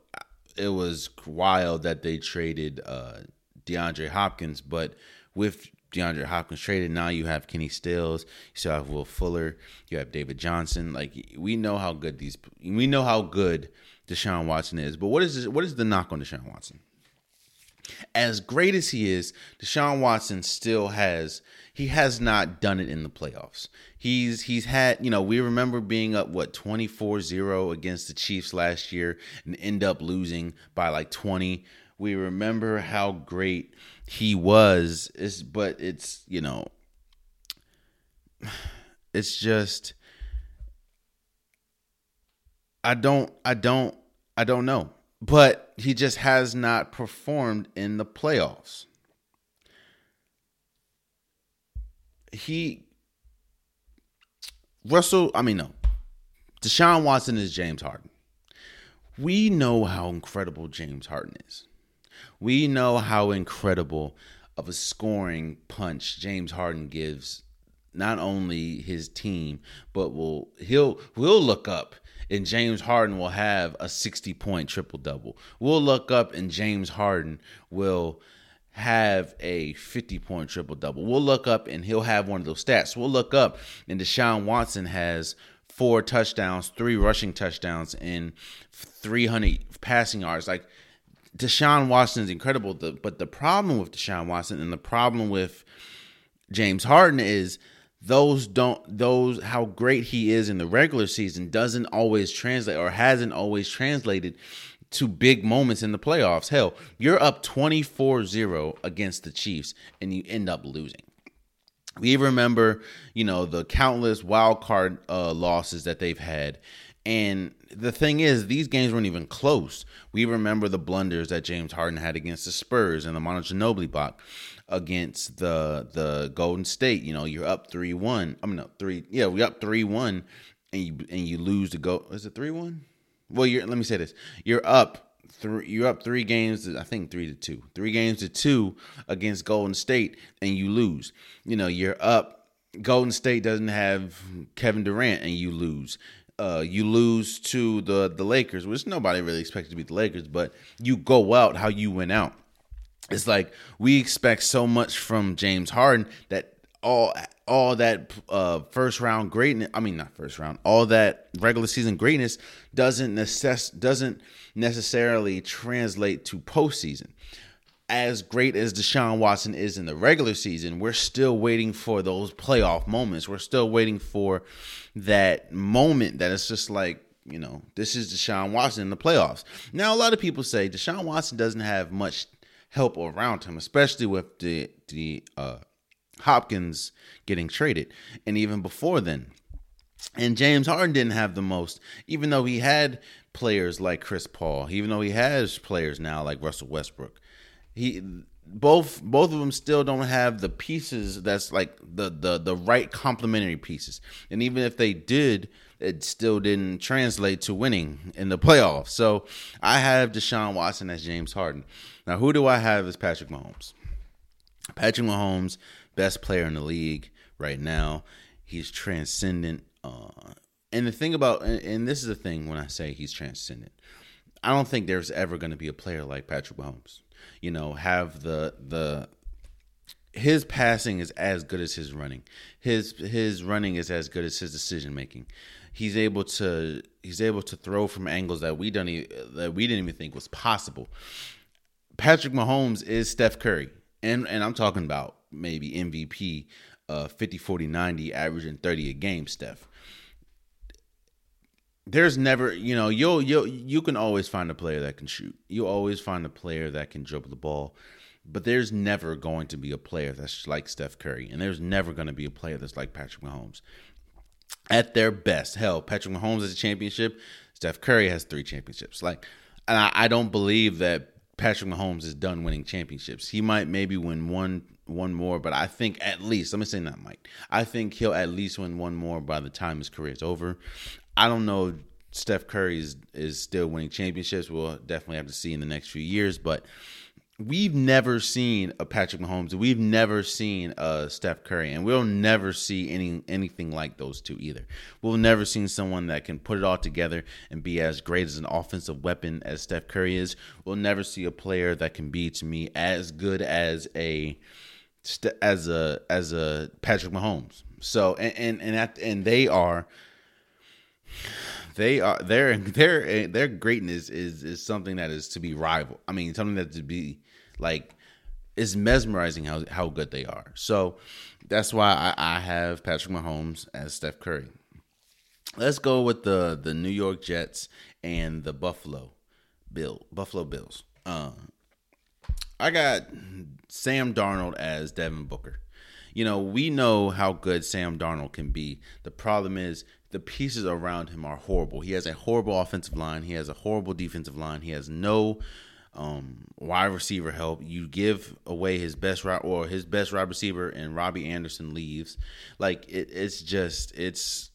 it was wild that they traded uh, DeAndre Hopkins, but with DeAndre Hopkins traded, now you have Kenny Stills, you still have Will Fuller, you have David Johnson. Like we know how good these, we know how good Deshaun Watson is. But what is this, what is the knock on Deshaun Watson? As great as he is, Deshaun Watson still has he has not done it in the playoffs. He's he's had, you know, we remember being up what 24-0 against the Chiefs last year and end up losing by like 20. We remember how great he was. Is but it's, you know, it's just I don't I don't I don't know but he just has not performed in the playoffs. He Russell, I mean no. Deshaun Watson is James Harden. We know how incredible James Harden is. We know how incredible of a scoring punch James Harden gives not only his team, but will he'll will look up and James Harden will have a 60 point triple double. We'll look up and James Harden will have a 50 point triple double. We'll look up and he'll have one of those stats. We'll look up and Deshaun Watson has four touchdowns, three rushing touchdowns, and 300 passing yards. Like Deshaun Watson is incredible, but the problem with Deshaun Watson and the problem with James Harden is those don't those how great he is in the regular season doesn't always translate or hasn't always translated to big moments in the playoffs. Hell, you're up 24-0 against the Chiefs and you end up losing. We remember, you know, the countless wild card uh, losses that they've had. And the thing is, these games weren't even close. We remember the blunders that James Harden had against the Spurs and the Manu Ginobili block against the the Golden State. You know, you're up three one. I mean, no, three. Yeah, we up three one, and you and you lose the go. Is it three one? Well, you're. Let me say this: you're up three. You're up three games. I think three to two. Three games to two against Golden State, and you lose. You know, you're up. Golden State doesn't have Kevin Durant, and you lose. Uh, you lose to the the Lakers, which nobody really expected to beat the Lakers, but you go out how you went out it's like we expect so much from James Harden that all all that uh, first round greatness I mean not first round all that regular season greatness doesn't necess- doesn't necessarily translate to postseason. As great as Deshaun Watson is in the regular season, we're still waiting for those playoff moments. We're still waiting for that moment that it's just like, you know, this is Deshaun Watson in the playoffs. Now, a lot of people say Deshaun Watson doesn't have much help around him, especially with the the uh, Hopkins getting traded, and even before then. And James Harden didn't have the most, even though he had players like Chris Paul, even though he has players now like Russell Westbrook. He both both of them still don't have the pieces that's like the the the right complementary pieces. And even if they did, it still didn't translate to winning in the playoffs. So I have Deshaun Watson as James Harden. Now, who do I have as Patrick Mahomes? Patrick Mahomes, best player in the league right now. He's transcendent. Uh, and the thing about, and this is the thing when I say he's transcendent, I don't think there's ever going to be a player like Patrick Mahomes. You know, have the the his passing is as good as his running. His his running is as good as his decision making. He's able to he's able to throw from angles that we don't even, that we didn't even think was possible. Patrick Mahomes is Steph Curry. And and I'm talking about maybe MVP uh 50 40 90 averaging 30 a game Steph. There's never, you know, you'll you you can always find a player that can shoot. You always find a player that can dribble the ball. But there's never going to be a player that's like Steph Curry, and there's never going to be a player that's like Patrick Mahomes. At their best, hell, Patrick Mahomes has a championship. Steph Curry has three championships. Like, and I, I don't believe that Patrick Mahomes is done winning championships. He might maybe win one one more, but I think at least let me say not might. I think he'll at least win one more by the time his career is over. I don't know. Steph Curry is, is still winning championships. We'll definitely have to see in the next few years, but we've never seen a Patrick Mahomes. We've never seen a Steph Curry, and we'll never see any anything like those two either. We'll never seen someone that can put it all together and be as great as an offensive weapon as Steph Curry is. We'll never see a player that can be to me as good as a as a as a Patrick Mahomes. So and and and, at, and they are they are their their their greatness is is something that is to be rival. I mean, something that to be like is mesmerizing how how good they are. So that's why I, I have Patrick Mahomes as Steph Curry. Let's go with the the New York Jets and the Buffalo Bill Buffalo Bills. Uh, I got Sam Darnold as Devin Booker. You know, we know how good Sam Darnold can be. The problem is the pieces around him are horrible. He has a horrible offensive line. He has a horrible defensive line. He has no um, wide receiver help. You give away his best route or his best wide receiver, and Robbie Anderson leaves. Like it, it's just it's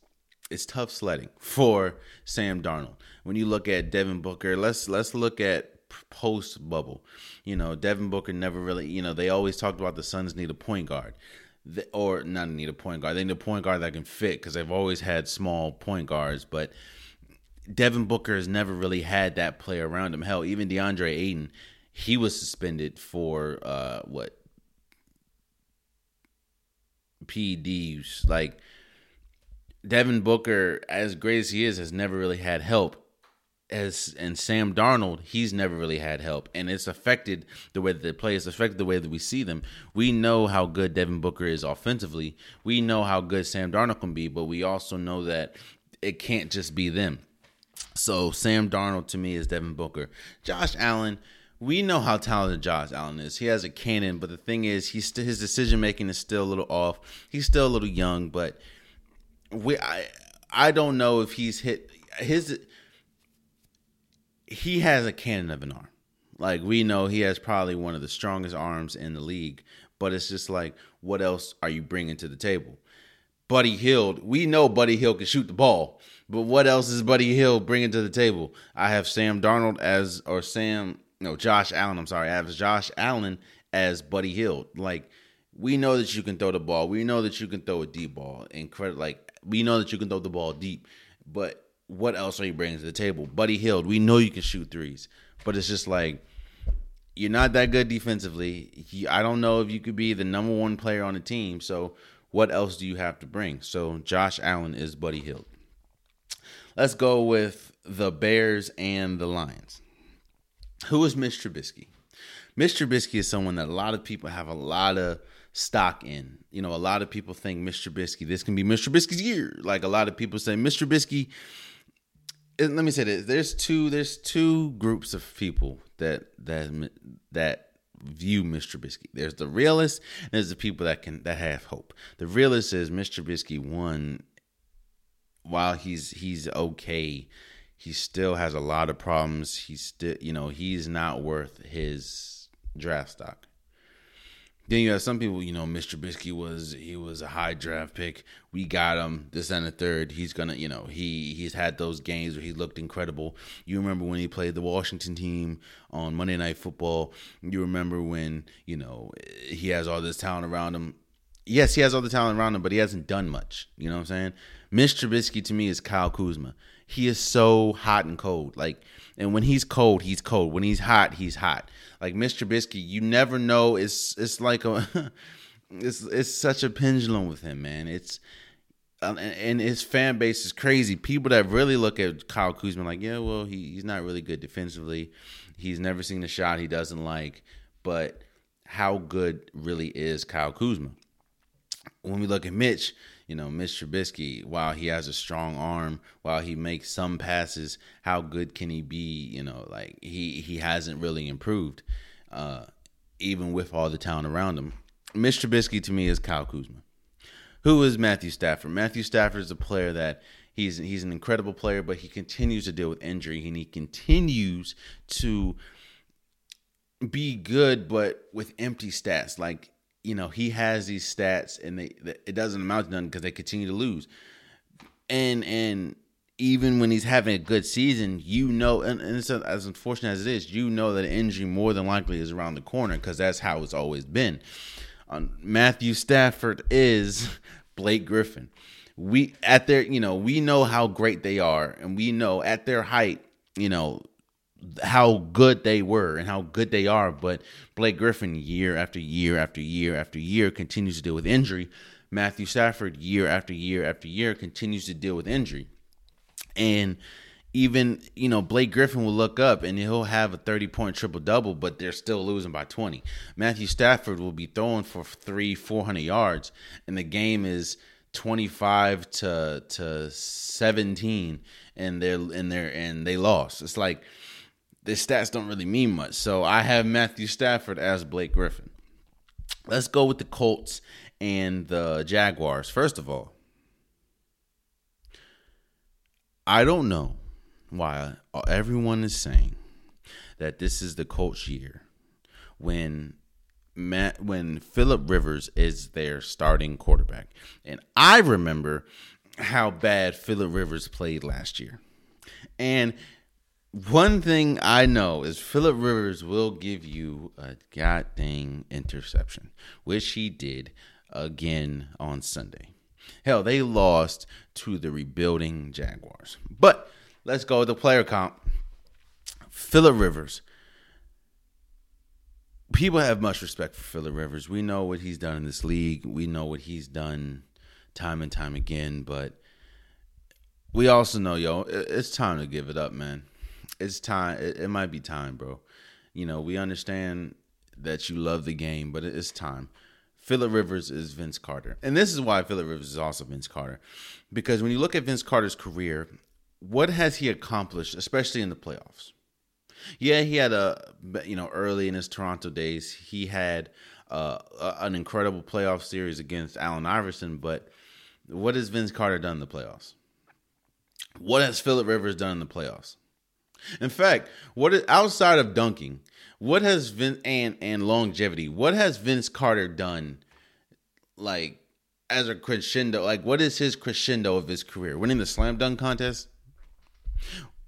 it's tough sledding for Sam Darnold. When you look at Devin Booker, let's let's look at post bubble. You know, Devin Booker never really. You know, they always talked about the Suns need a point guard or not need a point guard. They need a point guard that can fit because they've always had small point guards. But Devin Booker has never really had that player around him. Hell, even DeAndre Ayton, he was suspended for uh, what PEDs. Like Devin Booker, as great as he is, has never really had help. As and Sam Darnold, he's never really had help, and it's affected the way that they play. It's affected the way that we see them. We know how good Devin Booker is offensively. We know how good Sam Darnold can be, but we also know that it can't just be them. So Sam Darnold to me is Devin Booker. Josh Allen, we know how talented Josh Allen is. He has a cannon, but the thing is, he's st- his decision making is still a little off. He's still a little young, but we I I don't know if he's hit his. He has a cannon of an arm. Like we know, he has probably one of the strongest arms in the league. But it's just like, what else are you bringing to the table? Buddy Hield, we know Buddy Hield can shoot the ball, but what else is Buddy Hield bringing to the table? I have Sam Darnold as, or Sam, no, Josh Allen. I'm sorry, I have Josh Allen as Buddy Hield. Like we know that you can throw the ball. We know that you can throw a deep ball. Incredible. Like we know that you can throw the ball deep, but what else are you bringing to the table? Buddy Hield, we know you can shoot threes, but it's just like you're not that good defensively. I don't know if you could be the number one player on the team. So what else do you have to bring? So Josh Allen is Buddy Hield. Let's go with the Bears and the Lions. Who is Mitch Trubisky? Mitch Trubisky is someone that a lot of people have a lot of stock in. You know, a lot of people think Mr. Trubisky, this can be Mr. Trubisky's year. Like a lot of people say, Mr. Trubisky. Let me say this: there's two there's two groups of people that that that view Mr. Trubisky. There's the realists, and there's the people that can that have hope. The realist is Mr. Trubisky. One, while he's he's okay, he still has a lot of problems. He's still, you know, he's not worth his draft stock. Then you have some people, you know, Mr. Trubisky was he was a high draft pick. We got him this and the third. He's gonna, you know, he he's had those games where he looked incredible. You remember when he played the Washington team on Monday Night Football. You remember when you know he has all this talent around him. Yes, he has all the talent around him, but he hasn't done much. You know what I'm saying? Mr. Trubisky to me is Kyle Kuzma. He is so hot and cold. Like, and when he's cold, he's cold. When he's hot, he's hot like Mr. Trubisky, you never know. It's it's like a it's it's such a pendulum with him, man. It's um, and his fan base is crazy. People that really look at Kyle Kuzma like, yeah, well, he, he's not really good defensively. He's never seen a shot he doesn't like. But how good really is Kyle Kuzma? When we look at Mitch, you know, Mitch Trubisky, while he has a strong arm, while he makes some passes, how good can he be? You know, like he he hasn't really improved, uh, even with all the talent around him. Mitch Trubisky to me is Kyle Kuzma. Who is Matthew Stafford? Matthew Stafford is a player that he's he's an incredible player, but he continues to deal with injury and he continues to be good, but with empty stats. Like you know he has these stats and they it doesn't amount to nothing because they continue to lose. And and even when he's having a good season you know and, and it's as unfortunate as it is you know that injury more than likely is around the corner because that's how it's always been. Um, matthew stafford is blake griffin. We at their you know we know how great they are and we know at their height you know how good they were and how good they are. But Blake Griffin, year after year after year after year, continues to deal with injury. Matthew Stafford, year after year after year, continues to deal with injury. And even, you know, Blake Griffin will look up and he'll have a 30 point triple double, but they're still losing by 20. Matthew Stafford will be throwing for three, 400 yards, and the game is 25 to to 17 and they're and they're and they lost. It's like the stats don't really mean much. So I have Matthew Stafford as Blake Griffin. Let's go with the Colts and the Jaguars. First of all, I don't know why everyone is saying that this is the Colts year when Matt when Philip Rivers is their starting quarterback. And I remember how bad Philip Rivers played last year. And one thing I know is Philip Rivers will give you a goddamn interception, which he did again on Sunday. Hell, they lost to the rebuilding Jaguars. But let's go with the player comp. Philip Rivers. People have much respect for Philip Rivers. We know what he's done in this league. We know what he's done time and time again, but we also know, yo, it's time to give it up, man. It's time. It, it might be time, bro. You know, we understand that you love the game, but it's time. Philip Rivers is Vince Carter. And this is why Philip Rivers is also Vince Carter. Because when you look at Vince Carter's career, what has he accomplished, especially in the playoffs? Yeah, he had a you know early in his Toronto days, he had uh, an incredible playoff series against Allen Iverson. But what has Vince Carter done in the playoffs? What has Philip Rivers done in the playoffs? In fact, what is, outside of dunking, what has Vince and and longevity? What has Vince Carter done? Like as a crescendo, like what is his crescendo of his career? Winning the slam dunk contest.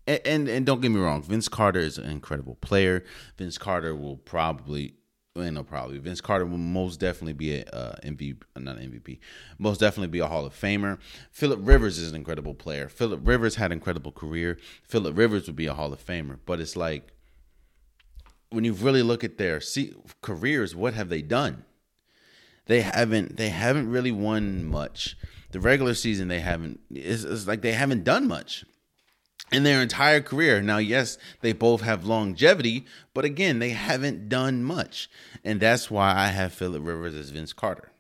And, and, and don't get me wrong, Vince Carter is an incredible player. Vince Carter will probably well, no, probably Vince Carter will most definitely be a uh, MVP, not MVP, most definitely be a Hall of Famer. Philip Rivers is an incredible player. Philip Rivers had an incredible career. Philip Rivers would be a Hall of Famer, but it's like when you really look at their see, careers, what have they done? They haven't. They haven't really won much. The regular season, they haven't. It's, it's like they haven't done much in their entire career. Now, yes, they both have longevity, but again, they haven't done much. And that's why I have Philip Rivers as Vince Carter.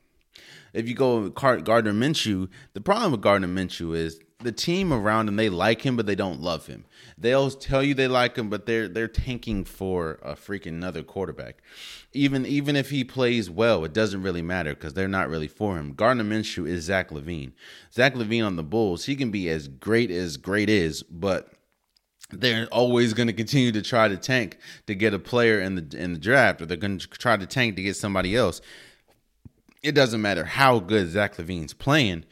If you go with Gardner Minshew, the problem with Gardner Minshew is the team around him, they like him, but they don't love him. They'll tell you they like him, but they're they're tanking for a freaking another quarterback. Even even if he plays well, it doesn't really matter because they're not really for him. Gardner Minshew is Zach LaVine. Zach LaVine on the Bulls, he can be as great as great is, but they're always going to continue to try to tank to get a player in the in the draft, or they're going to try to tank to get somebody else. It doesn't matter how good Zach LaVine's playing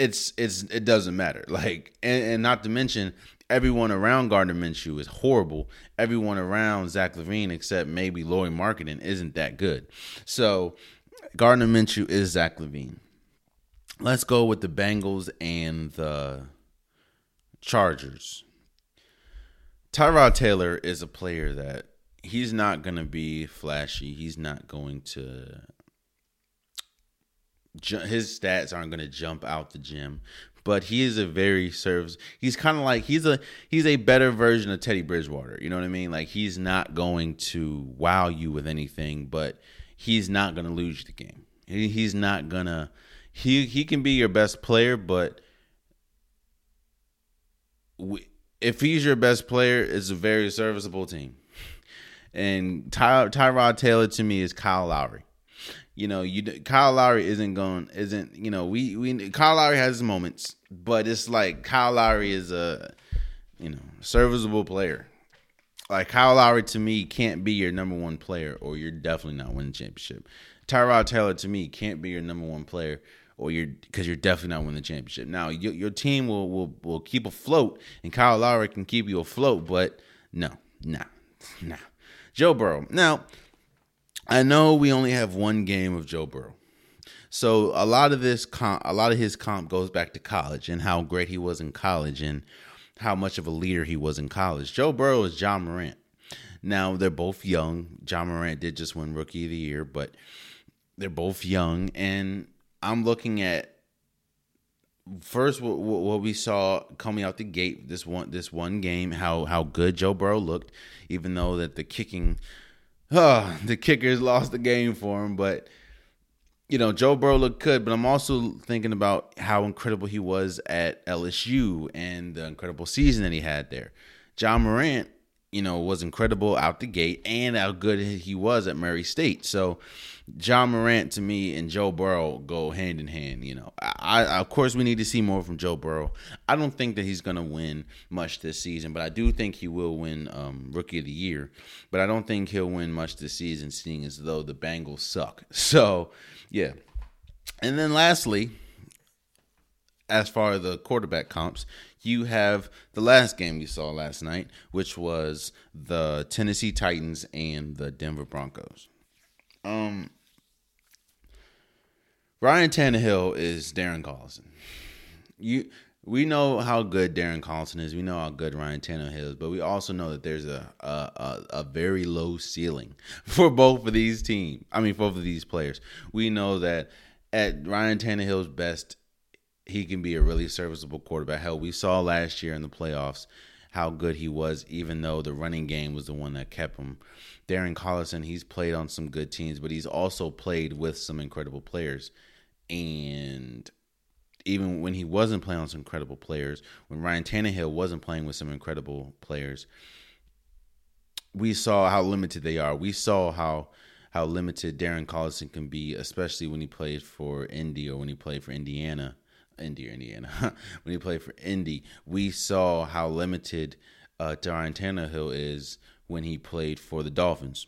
it's it's it doesn't matter. Like and, and not to mention everyone around Gardner Minshew is horrible. Everyone around Zach LaVine, except maybe Lauri Markkanen, isn't that good. So Gardner Minshew is Zach LaVine. Let's go with the Bengals and the Chargers. Tyrod Taylor is a player that he's not going to be flashy. He's not going to his stats aren't going to jump out the gym, but he is a very service. He's kind of like he's a he's a better version of Teddy Bridgewater. You know what I mean? Like he's not going to wow you with anything, but he's not going to lose the game. He, he's not gonna he he can be your best player, but we, if he's your best player, it's a very serviceable team. And Ty, Tyrod Taylor to me is Kyle Lowry you know, you Kyle Lowry isn't going, isn't you know, we we Kyle Lowry has his moments, but it's like Kyle Lowry is a you know serviceable player. Like Kyle Lowry to me can't be your number one player, or you're definitely not winning the championship. Tyrod Taylor to me can't be your number one player, or you're because you're definitely not winning the championship. Now your, your team will will will keep afloat, and Kyle Lowry can keep you afloat, but no, nah, nah. Joe Burrow. Now I know we only have one game of Joe Burrow. So a lot of this comp, a lot of his comp goes back to college and how great he was in college and how much of a leader he was in college. Joe Burrow is Ja Morant. Now they're both young. Ja Morant did just win Rookie of the Year, but they're both young, and I'm looking at first what, what, we saw coming out the gate this one this one game how how good Joe Burrow looked, even though that the kicking oh, the kickers lost the game for him. But you know, Joe Burrow looked good. But I'm also thinking about how incredible he was at LSU and the incredible season that he had there. Ja Morant, you know, was incredible out the gate, and how good he was at Murray State. So Ja Morant to me and Joe Burrow go hand in hand. You know, I, I, of course we need to see more from Joe Burrow. I don't think that he's gonna win much this season, but I do think he will win um, Rookie of the Year. But I don't think he'll win much this season, seeing as though the Bengals suck. So yeah, and then lastly, as far as the quarterback comps, you have the last game we saw last night, which was the Tennessee Titans and the Denver Broncos. Um, Ryan Tannehill is Darren Collison. You we know how good Darren Collison is. We know how good Ryan Tannehill is, but we also know that there's a a, a, a very low ceiling for both of these teams. I mean, both of these players. We know that at Ryan Tannehill's best, he can be a really serviceable quarterback. Hell, we saw last year in the playoffs how good he was, even though the running game was the one that kept him. Darren Collison, he's played on some good teams, but he's also played with some incredible players. And even when he wasn't playing on some incredible players, when Ryan Tannehill wasn't playing with some incredible players, we saw how limited they are. We saw how how limited Darren Collison can be, especially when he played for Indy or when he played for Indiana. Indy or Indiana. when he played for Indy, we saw how limited uh, Ryan Tannehill is when he played for the Dolphins.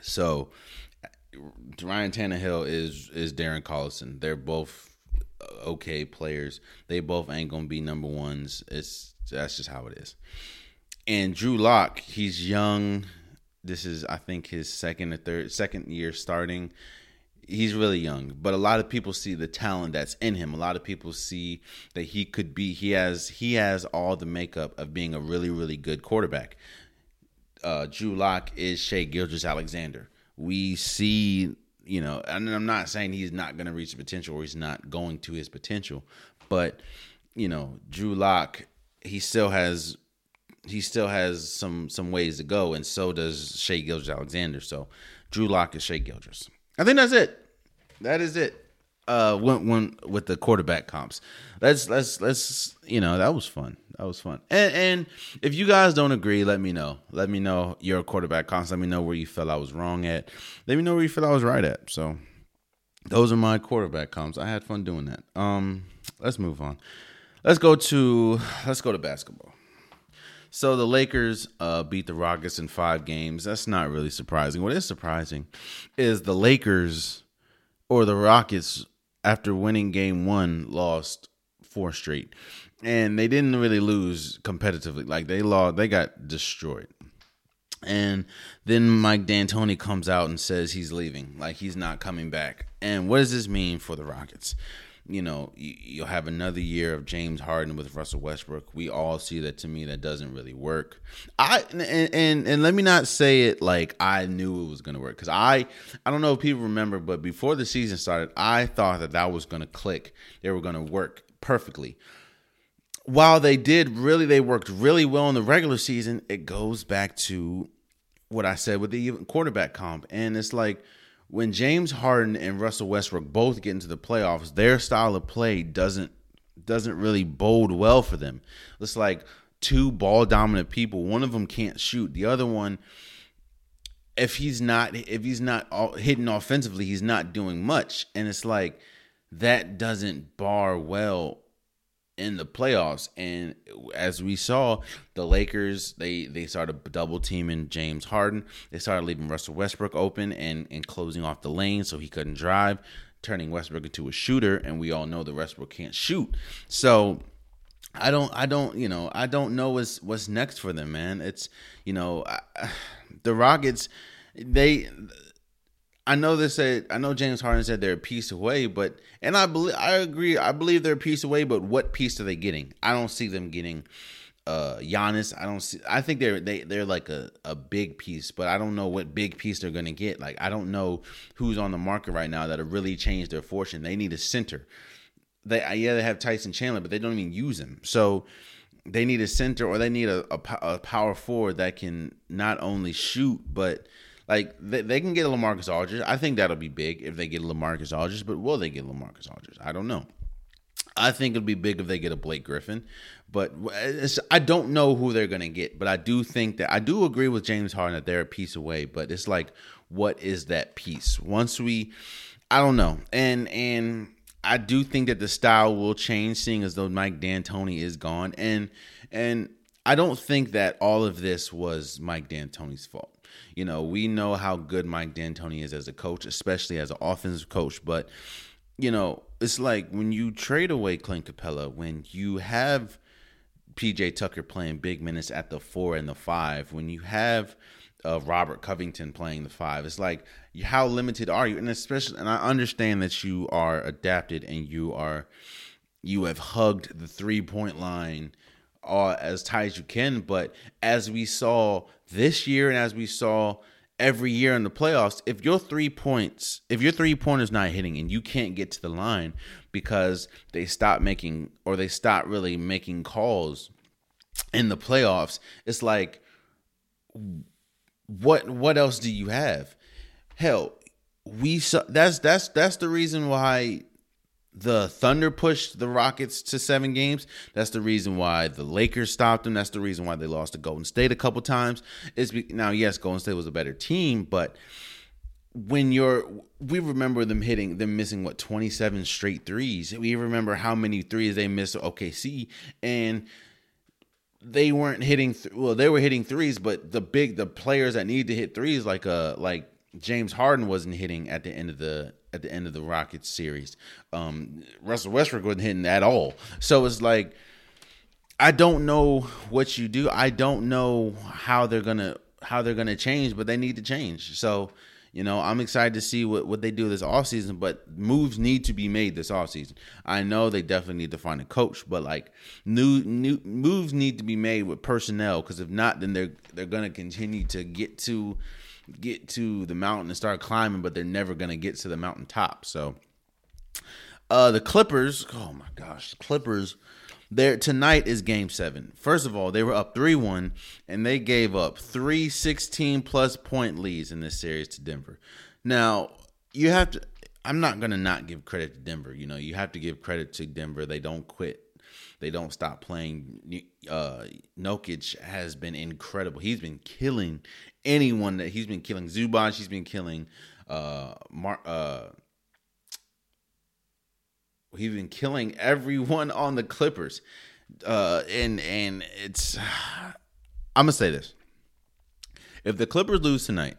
So Ryan Tannehill is is Darren Collison. They're both okay players. They both ain't gonna be number ones. It's that's just how it is. And Drew Lock, he's young. This is I think his second or third second year starting. He's really young, but a lot of people see the talent that's in him. A lot of people see that he could be he has he has all the makeup of being a really really good quarterback. Uh, Drew Lock is Shai Gilgeous-Alexander. We see you know, and I'm not saying he's not going to reach the potential or he's not going to his potential, but you know, Drew Lock, he still has he still has some some ways to go, and so does Shai Gilgeous-Alexander. So Drew Lock is Shai Gilgeous. I think that's it. That is it. Uh, when, when with the quarterback comps, let's let's let's you know that was fun. That was fun. And and if you guys don't agree, let me know. Let me know your quarterback comps. Let me know where you felt I was wrong at. Let me know where you felt I was right at. So those are my quarterback comps. I had fun doing that. Um, let's move on. Let's go to let's go to basketball. So the Lakers uh, beat the Rockets in five games. That's not really surprising. What is surprising is the Lakers or the Rockets, after winning game one, lost four straight and they didn't really lose competitively. Like they lost, they got destroyed. And then Mike D'Antoni comes out and says he's leaving, like he's not coming back. And what does this mean for the Rockets? You know, you'll have another year of James Harden with Russell Westbrook. We all see that. To me, that doesn't really work. I and and, and let me not say it like I knew it was going to work because I I don't know if people remember, but before the season started, I thought that that was going to click. They were going to work perfectly while they did really, they worked really well in the regular season. It goes back to what I said with the quarterback comp, and it's like when James Harden and Russell Westbrook both get into the playoffs, their style of play doesn't doesn't really bode well for them. It's like two ball dominant people. One of them can't shoot. The other one, if he's not if he's not hitting offensively, he's not doing much. And it's like that doesn't bar well in the playoffs. And as we saw, the Lakers they they started double teaming James Harden. They started leaving Russell Westbrook open and and closing off the lane so he couldn't drive, turning Westbrook into a shooter. And we all know that Westbrook can't shoot. So. I don't, I don't, you know, I don't know what's what's next for them, man. It's, you know, I, the Rockets, they I know they said I know James Harden said they're a piece away, but and I believe I agree. I believe they're a piece away, but what piece are they getting? I don't see them getting uh Giannis. I don't see I think they're they they're like a, a big piece, but I don't know what big piece they're gonna get. Like I don't know who's on the market right now that'll really change their fortune. They need a center. They yeah, they have Tyson Chandler, but they don't even use him. So they need a center or they need a, a, a power forward that can not only shoot but like they, they can get a Lamarcus Aldridge. I think that'll be big if they get a Lamarcus Aldridge. But will they get Lamarcus Aldridge? I don't know. I think it'll be big if they get a Blake Griffin, but I don't know who they're going to get. But I do think that I do agree with James Harden that they're a piece away. But it's like, what is that piece? Once we, I don't know, and and I do think that the style will change, seeing as though Mike D'Antoni is gone, and and I don't think that all of this was Mike D'Antoni's fault. You know, we know how good Mike D'Antoni is as a coach, especially as an offensive coach. But you know, it's like when you trade away Clint Capela, when you have PJ Tucker playing big minutes at the four and the five, when you have uh, Robert Covington playing the five, it's like how limited are you? And especially, and I understand that you are adapted and you are you have hugged the three point line uh, as tight as you can. But as we saw this year, and as we saw every year in the playoffs, if your three points, if your three pointers not hitting and you can't get to the line because they stop making or they stop really making calls in the playoffs, it's like what what else do you have? Hell, we saw that's that's that's the reason why the Thunder pushed the Rockets to seven games. That's the reason why the Lakers stopped them. That's the reason why they lost to Golden State a couple times. Is now, yes, Golden State was a better team, but when you're, we remember them hitting, them missing what twenty seven straight threes. We remember how many threes they missed OKC, and they weren't hitting. Th- well, they were hitting threes, but the big, the players that need to hit threes, like uh, like James Harden wasn't hitting at the end of the at the end of the Rockets series. Um, Russell Westbrook wasn't hitting at all. So it's like I don't know what you do. I don't know how they're gonna how they're gonna change, but they need to change. So you know, I'm excited to see what, what they do this offseason, but moves need to be made this offseason. I know they definitely need to find a coach, but like new new moves need to be made with personnel because if not, then they're they're gonna continue to get to get to the mountain and start climbing, but they're never gonna get to the mountaintop. So uh the Clippers, oh my gosh, the Clippers there tonight is game seven. First of all, they were up 3 1, and they gave up three 16 plus point leads in this series to Denver. Now, you have to, I'm not going to not give credit to Denver. You know, you have to give credit to Denver. They don't quit, they don't stop playing. Uh, Jokic has been incredible. He's been killing anyone that he's been killing. Zubac, he's been killing. Uh, Mar- uh, he's been killing everyone on the Clippers. Uh, and and it's I'm gonna say this: if the Clippers lose tonight,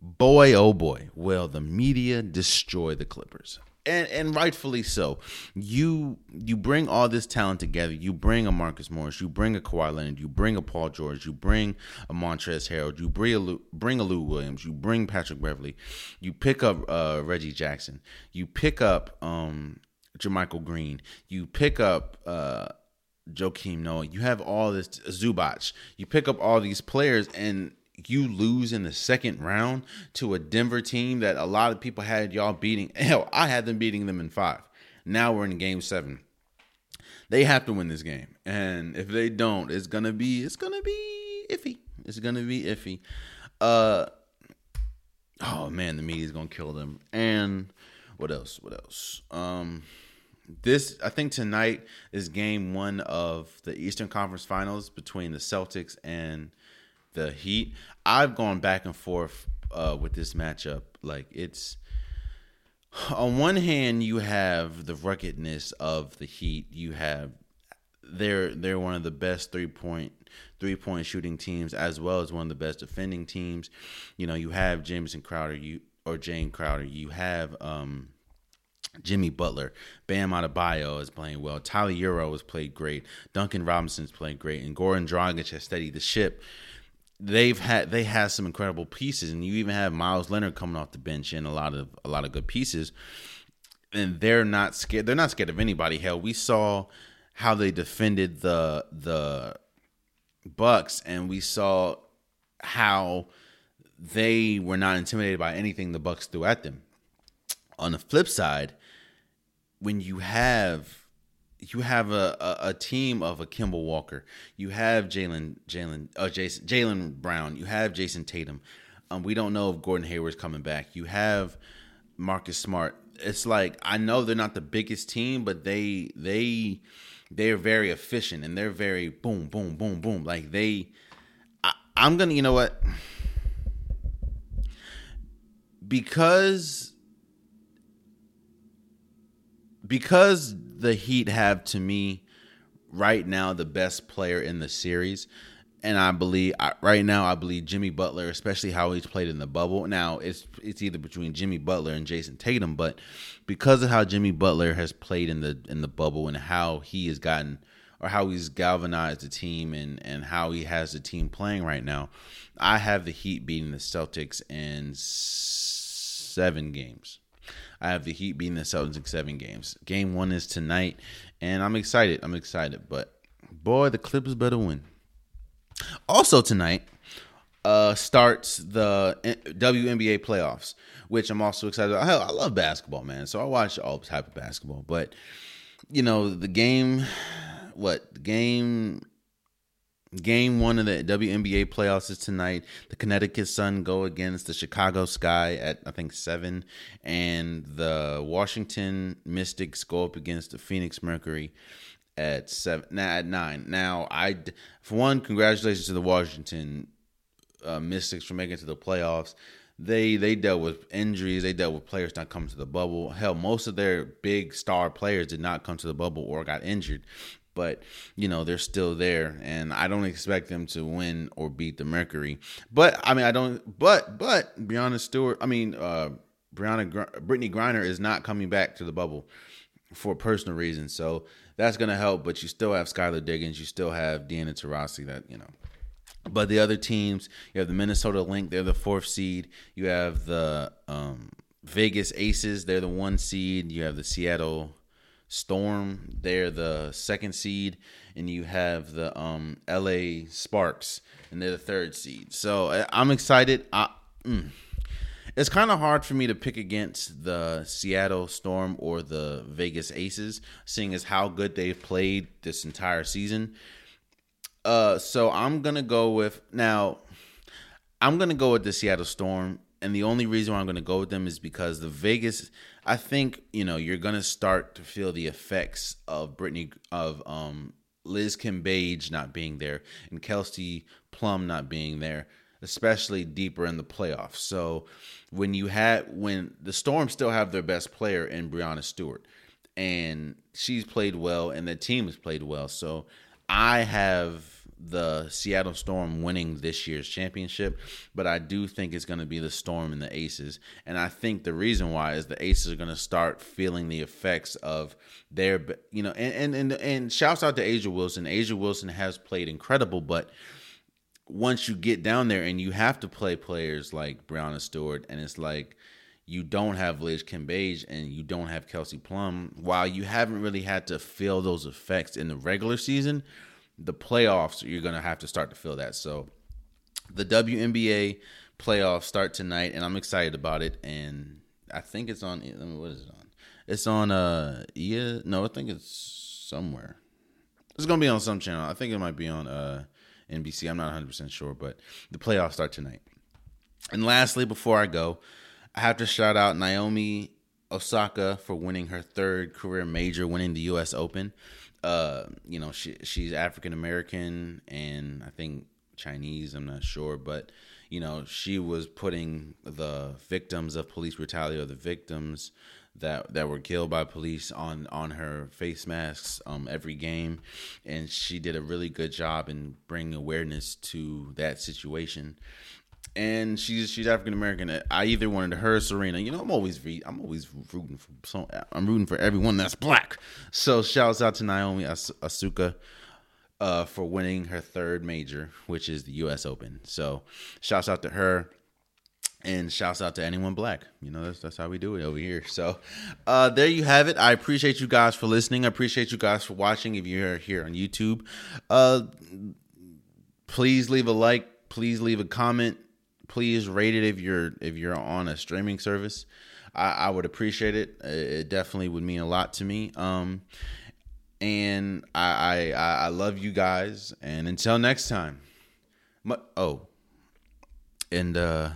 boy oh boy, will the media destroy the Clippers and and rightfully so. You you bring all this talent together. You bring a Marcus Morris. You bring a Kawhi Leonard. You bring a Paul George. You bring a Montrezl Harrell. You bring a Lou, bring a Lou Williams. You bring Patrick Beverley. You pick up uh, Reggie Jackson. You pick up um, JaMychal Green. You pick up. Uh, Joakim Noah. You have all this Zubac. You pick up all these players, and you lose in the second round to a Denver team that a lot of people had y'all beating. Hell, I had them beating them in five. Now we're in game seven. They have to win this game. And if they don't, it's gonna be it's gonna be iffy. It's gonna be iffy. Uh oh man, the media's gonna kill them. And what else? What else? Um this I think tonight is game one of the Eastern Conference Finals between the Celtics and the Heat. I've gone back and forth uh, with this matchup. Like it's on one hand, you have the ruggedness of the Heat. You have they're they're one of the best three point three point shooting teams as well as one of the best defending teams. You know, you have Jamison Crowder, you or Jae Crowder. You have um, Jimmy Butler, Bam Adebayo is playing well. Tyler Herro has played great. Duncan Robinson's played great, and Goran Dragic has steadied the ship they've had they have some incredible pieces, and you even have Meyers Leonard coming off the bench and a lot of a lot of good pieces. And they're not scared. They're not scared of anybody. Hell, we saw how they defended the the Bucks, and we saw how they were not intimidated by anything the Bucks threw at them. On the flip side, when you have you have a, a, a, team of a Kemba Walker. You have Jalen Jalen uh, Jason Jalen Brown. You have Jayson Tatum. Um, we don't know if Gordon Hayward's coming back. You have Marcus Smart. It's like I know they're not the biggest team, but they they they're very efficient and they're very boom boom boom boom. Like they, I, I'm gonna you know what because because the Heat have to me right now the best player in the series. And I believe right now, I believe Jimmy Butler, especially how he's played in the bubble. Now it's it's either between Jimmy Butler and Jayson Tatum, but because of how Jimmy Butler has played in the in the bubble and how he has gotten or how he's galvanized the team and and how he has the team playing right now, I have the Heat beating the Celtics in seven games. I have the Heat beating the Celtics in seven games. Game one is tonight, and I'm excited. I'm excited, but boy, the Clippers better win. Also tonight, uh, starts the WNBA playoffs, which I'm also excited. About. I love basketball, man. So I watch all type of basketball, but you know the game, what the game Game one of the WNBA playoffs is tonight. The Connecticut Sun go against the Chicago Sky at I think seven, and the Washington Mystics go up against the Phoenix Mercury at seven. At nine. Now, I for one, congratulations to the Washington uh, Mystics for making it to the playoffs. They they dealt with injuries. They dealt with players not coming to the bubble. Hell, most of their big star players did not come to the bubble or got injured but you know they're still there and i don't expect them to win or beat the mercury. But i mean i don't but but breanna stewart i mean uh brianna brittney griner is not coming back to the bubble for personal reasons so that's going to help but you still have skylar diggins you still have diana taurasi that you know. But the other teams you have the minnesota lynx they're the fourth seed you have the um vegas aces they're the one seed you have the seattle Storm, they're the second seed, and you have the um, LA Sparks, and they're the third seed. So I'm excited. I, mm, it's kind of hard for me to pick against the Seattle Storm or the Vegas Aces, seeing as how good they've played this entire season. Uh, so I'm gonna go with now. I'm gonna go with the Seattle Storm, and the only reason why I'm gonna go with them is because the Vegas I think you know you're gonna start to feel the effects of Brittany of um, Liz Cambage not being there and Kelsey Plum not being there, especially deeper in the playoffs. So when you had when the Storm still have their best player in Breanna Stewart, and she's played well, and the team has played well. So I have the Seattle Storm winning this year's championship, but I do think it's going to be the Storm and the Aces. And I think the reason why is the Aces are going to start feeling the effects of their, you know, and and and, and shouts out to A'ja Wilson. A'ja Wilson has played incredible, but once you get down there and you have to play players like Breanna Stewart, and it's like you don't have Liz Cambage and you don't have Kelsey Plum, while you haven't really had to feel those effects in the regular season the playoffs, you're going to have to start to feel that. So the WNBA playoffs start tonight, and I'm excited about it. And I think it's on. What is it on? It's on. Uh, yeah. No, I think it's somewhere. It's gonna be on some channel. I think it might be on uh NBC. I'm not 100 percent sure, but the playoffs start tonight. And lastly, before I go, I have to shout out Naomi Osaka for winning her third career major, winning the U.S. Open uh, you know, she she's African American and I think Chinese. I'm not sure, but you know, she was putting the victims of police brutality or the victims that that were killed by police on on her face masks um every game and she did a really good job in bringing awareness to that situation and she's she's African American. I either wanted her, Serena. You know, I'm always re- I'm always rooting for so I'm rooting for everyone that's black. So shouts out to Naomi As- Asuka uh, for winning her third major, which is the U.S. Open. So shouts out to her. And shouts out to anyone black. You know, that's that's how we do it over here. So uh, there you have it. I appreciate you guys for listening. I appreciate you guys for watching. If you're here on YouTube, uh, please leave a like. Please leave a comment please rate it if you're if you're on a streaming service. I, I would appreciate it. It definitely would mean a lot to me. Um, and I, I I love you guys. And until next time. oh, and uh,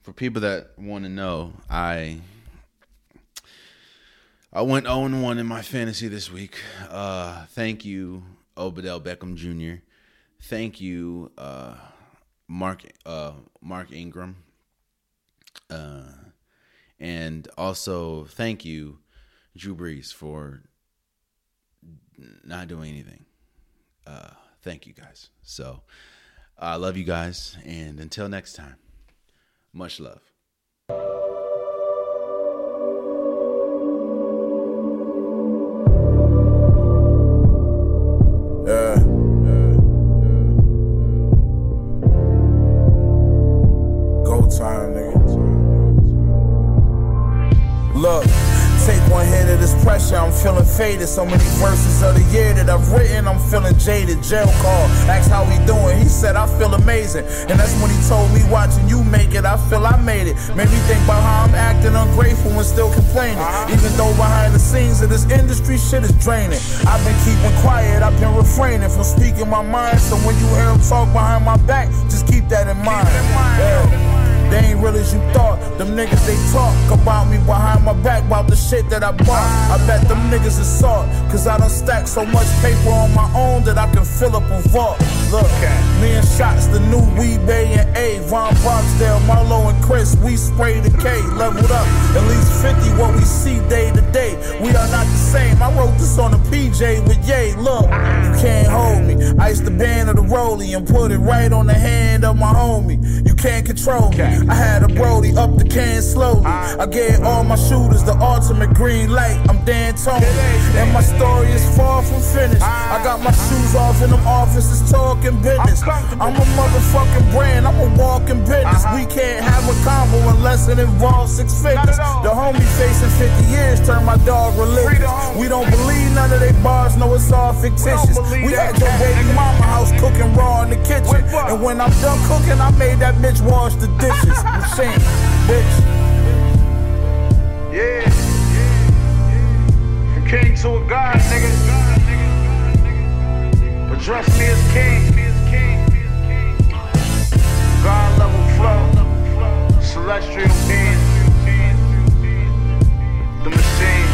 for people that want to know, I I went 0 1 in my fantasy this week. Uh, thank you, Odell Beckham Jr. Thank you, uh, Mark uh, Mark Ingram, uh, and also thank you, Drew Brees, for not doing anything. Uh, thank you guys. So I love you guys, and until next time, much love. Feeling faded. So many verses of the year that I've written, I'm feeling jaded. Jail call, asked how he doing. He said, I feel amazing. And that's when he told me, watching you make it, I feel I made it. Made me think about how I'm acting ungrateful and still complaining. Even though behind the scenes of this industry, shit is draining. I've been keeping quiet, I've been refraining from speaking my mind. So when you hear him talk behind my back, just keep that in mind. Yeah. They ain't real as you thought. Them niggas they talk about me behind my back about the shit that I bought. I bet them niggas is salt, cause I done stacked so much paper on my own that I can fill up a vault. Look, me and Shots, the new Bay and A, Von Barksdale, Marlo and Chris, we spray the K, leveled up. At least 50 what we see day to day. We are not the same. I wrote this on a PJ with Ye. Look, you can't hold me. Ice the band of the rollie and put it right on the hand of my homie. You can't control me. I had a Brody up the can slowly. I gave all my shooters the ultimate green light. I'm Dan Tony, and my story is far from finished. I got my shoes off in them offices talking business. I'm a motherfucking brand, I'm a walking business. We can't have a combo unless it involves six figures. The homie facing 50 years turned my dog religious. We don't believe none of they bars, no, it's all fictitious. We at your baby mama house cooking raw in the kitchen. And when I'm done cooking, I made that bitch wash the dishes bitches. I'm saying, bitch. Yeah. From king to a god, nigga. Address me as king. God level flow. Celestial being. The machine.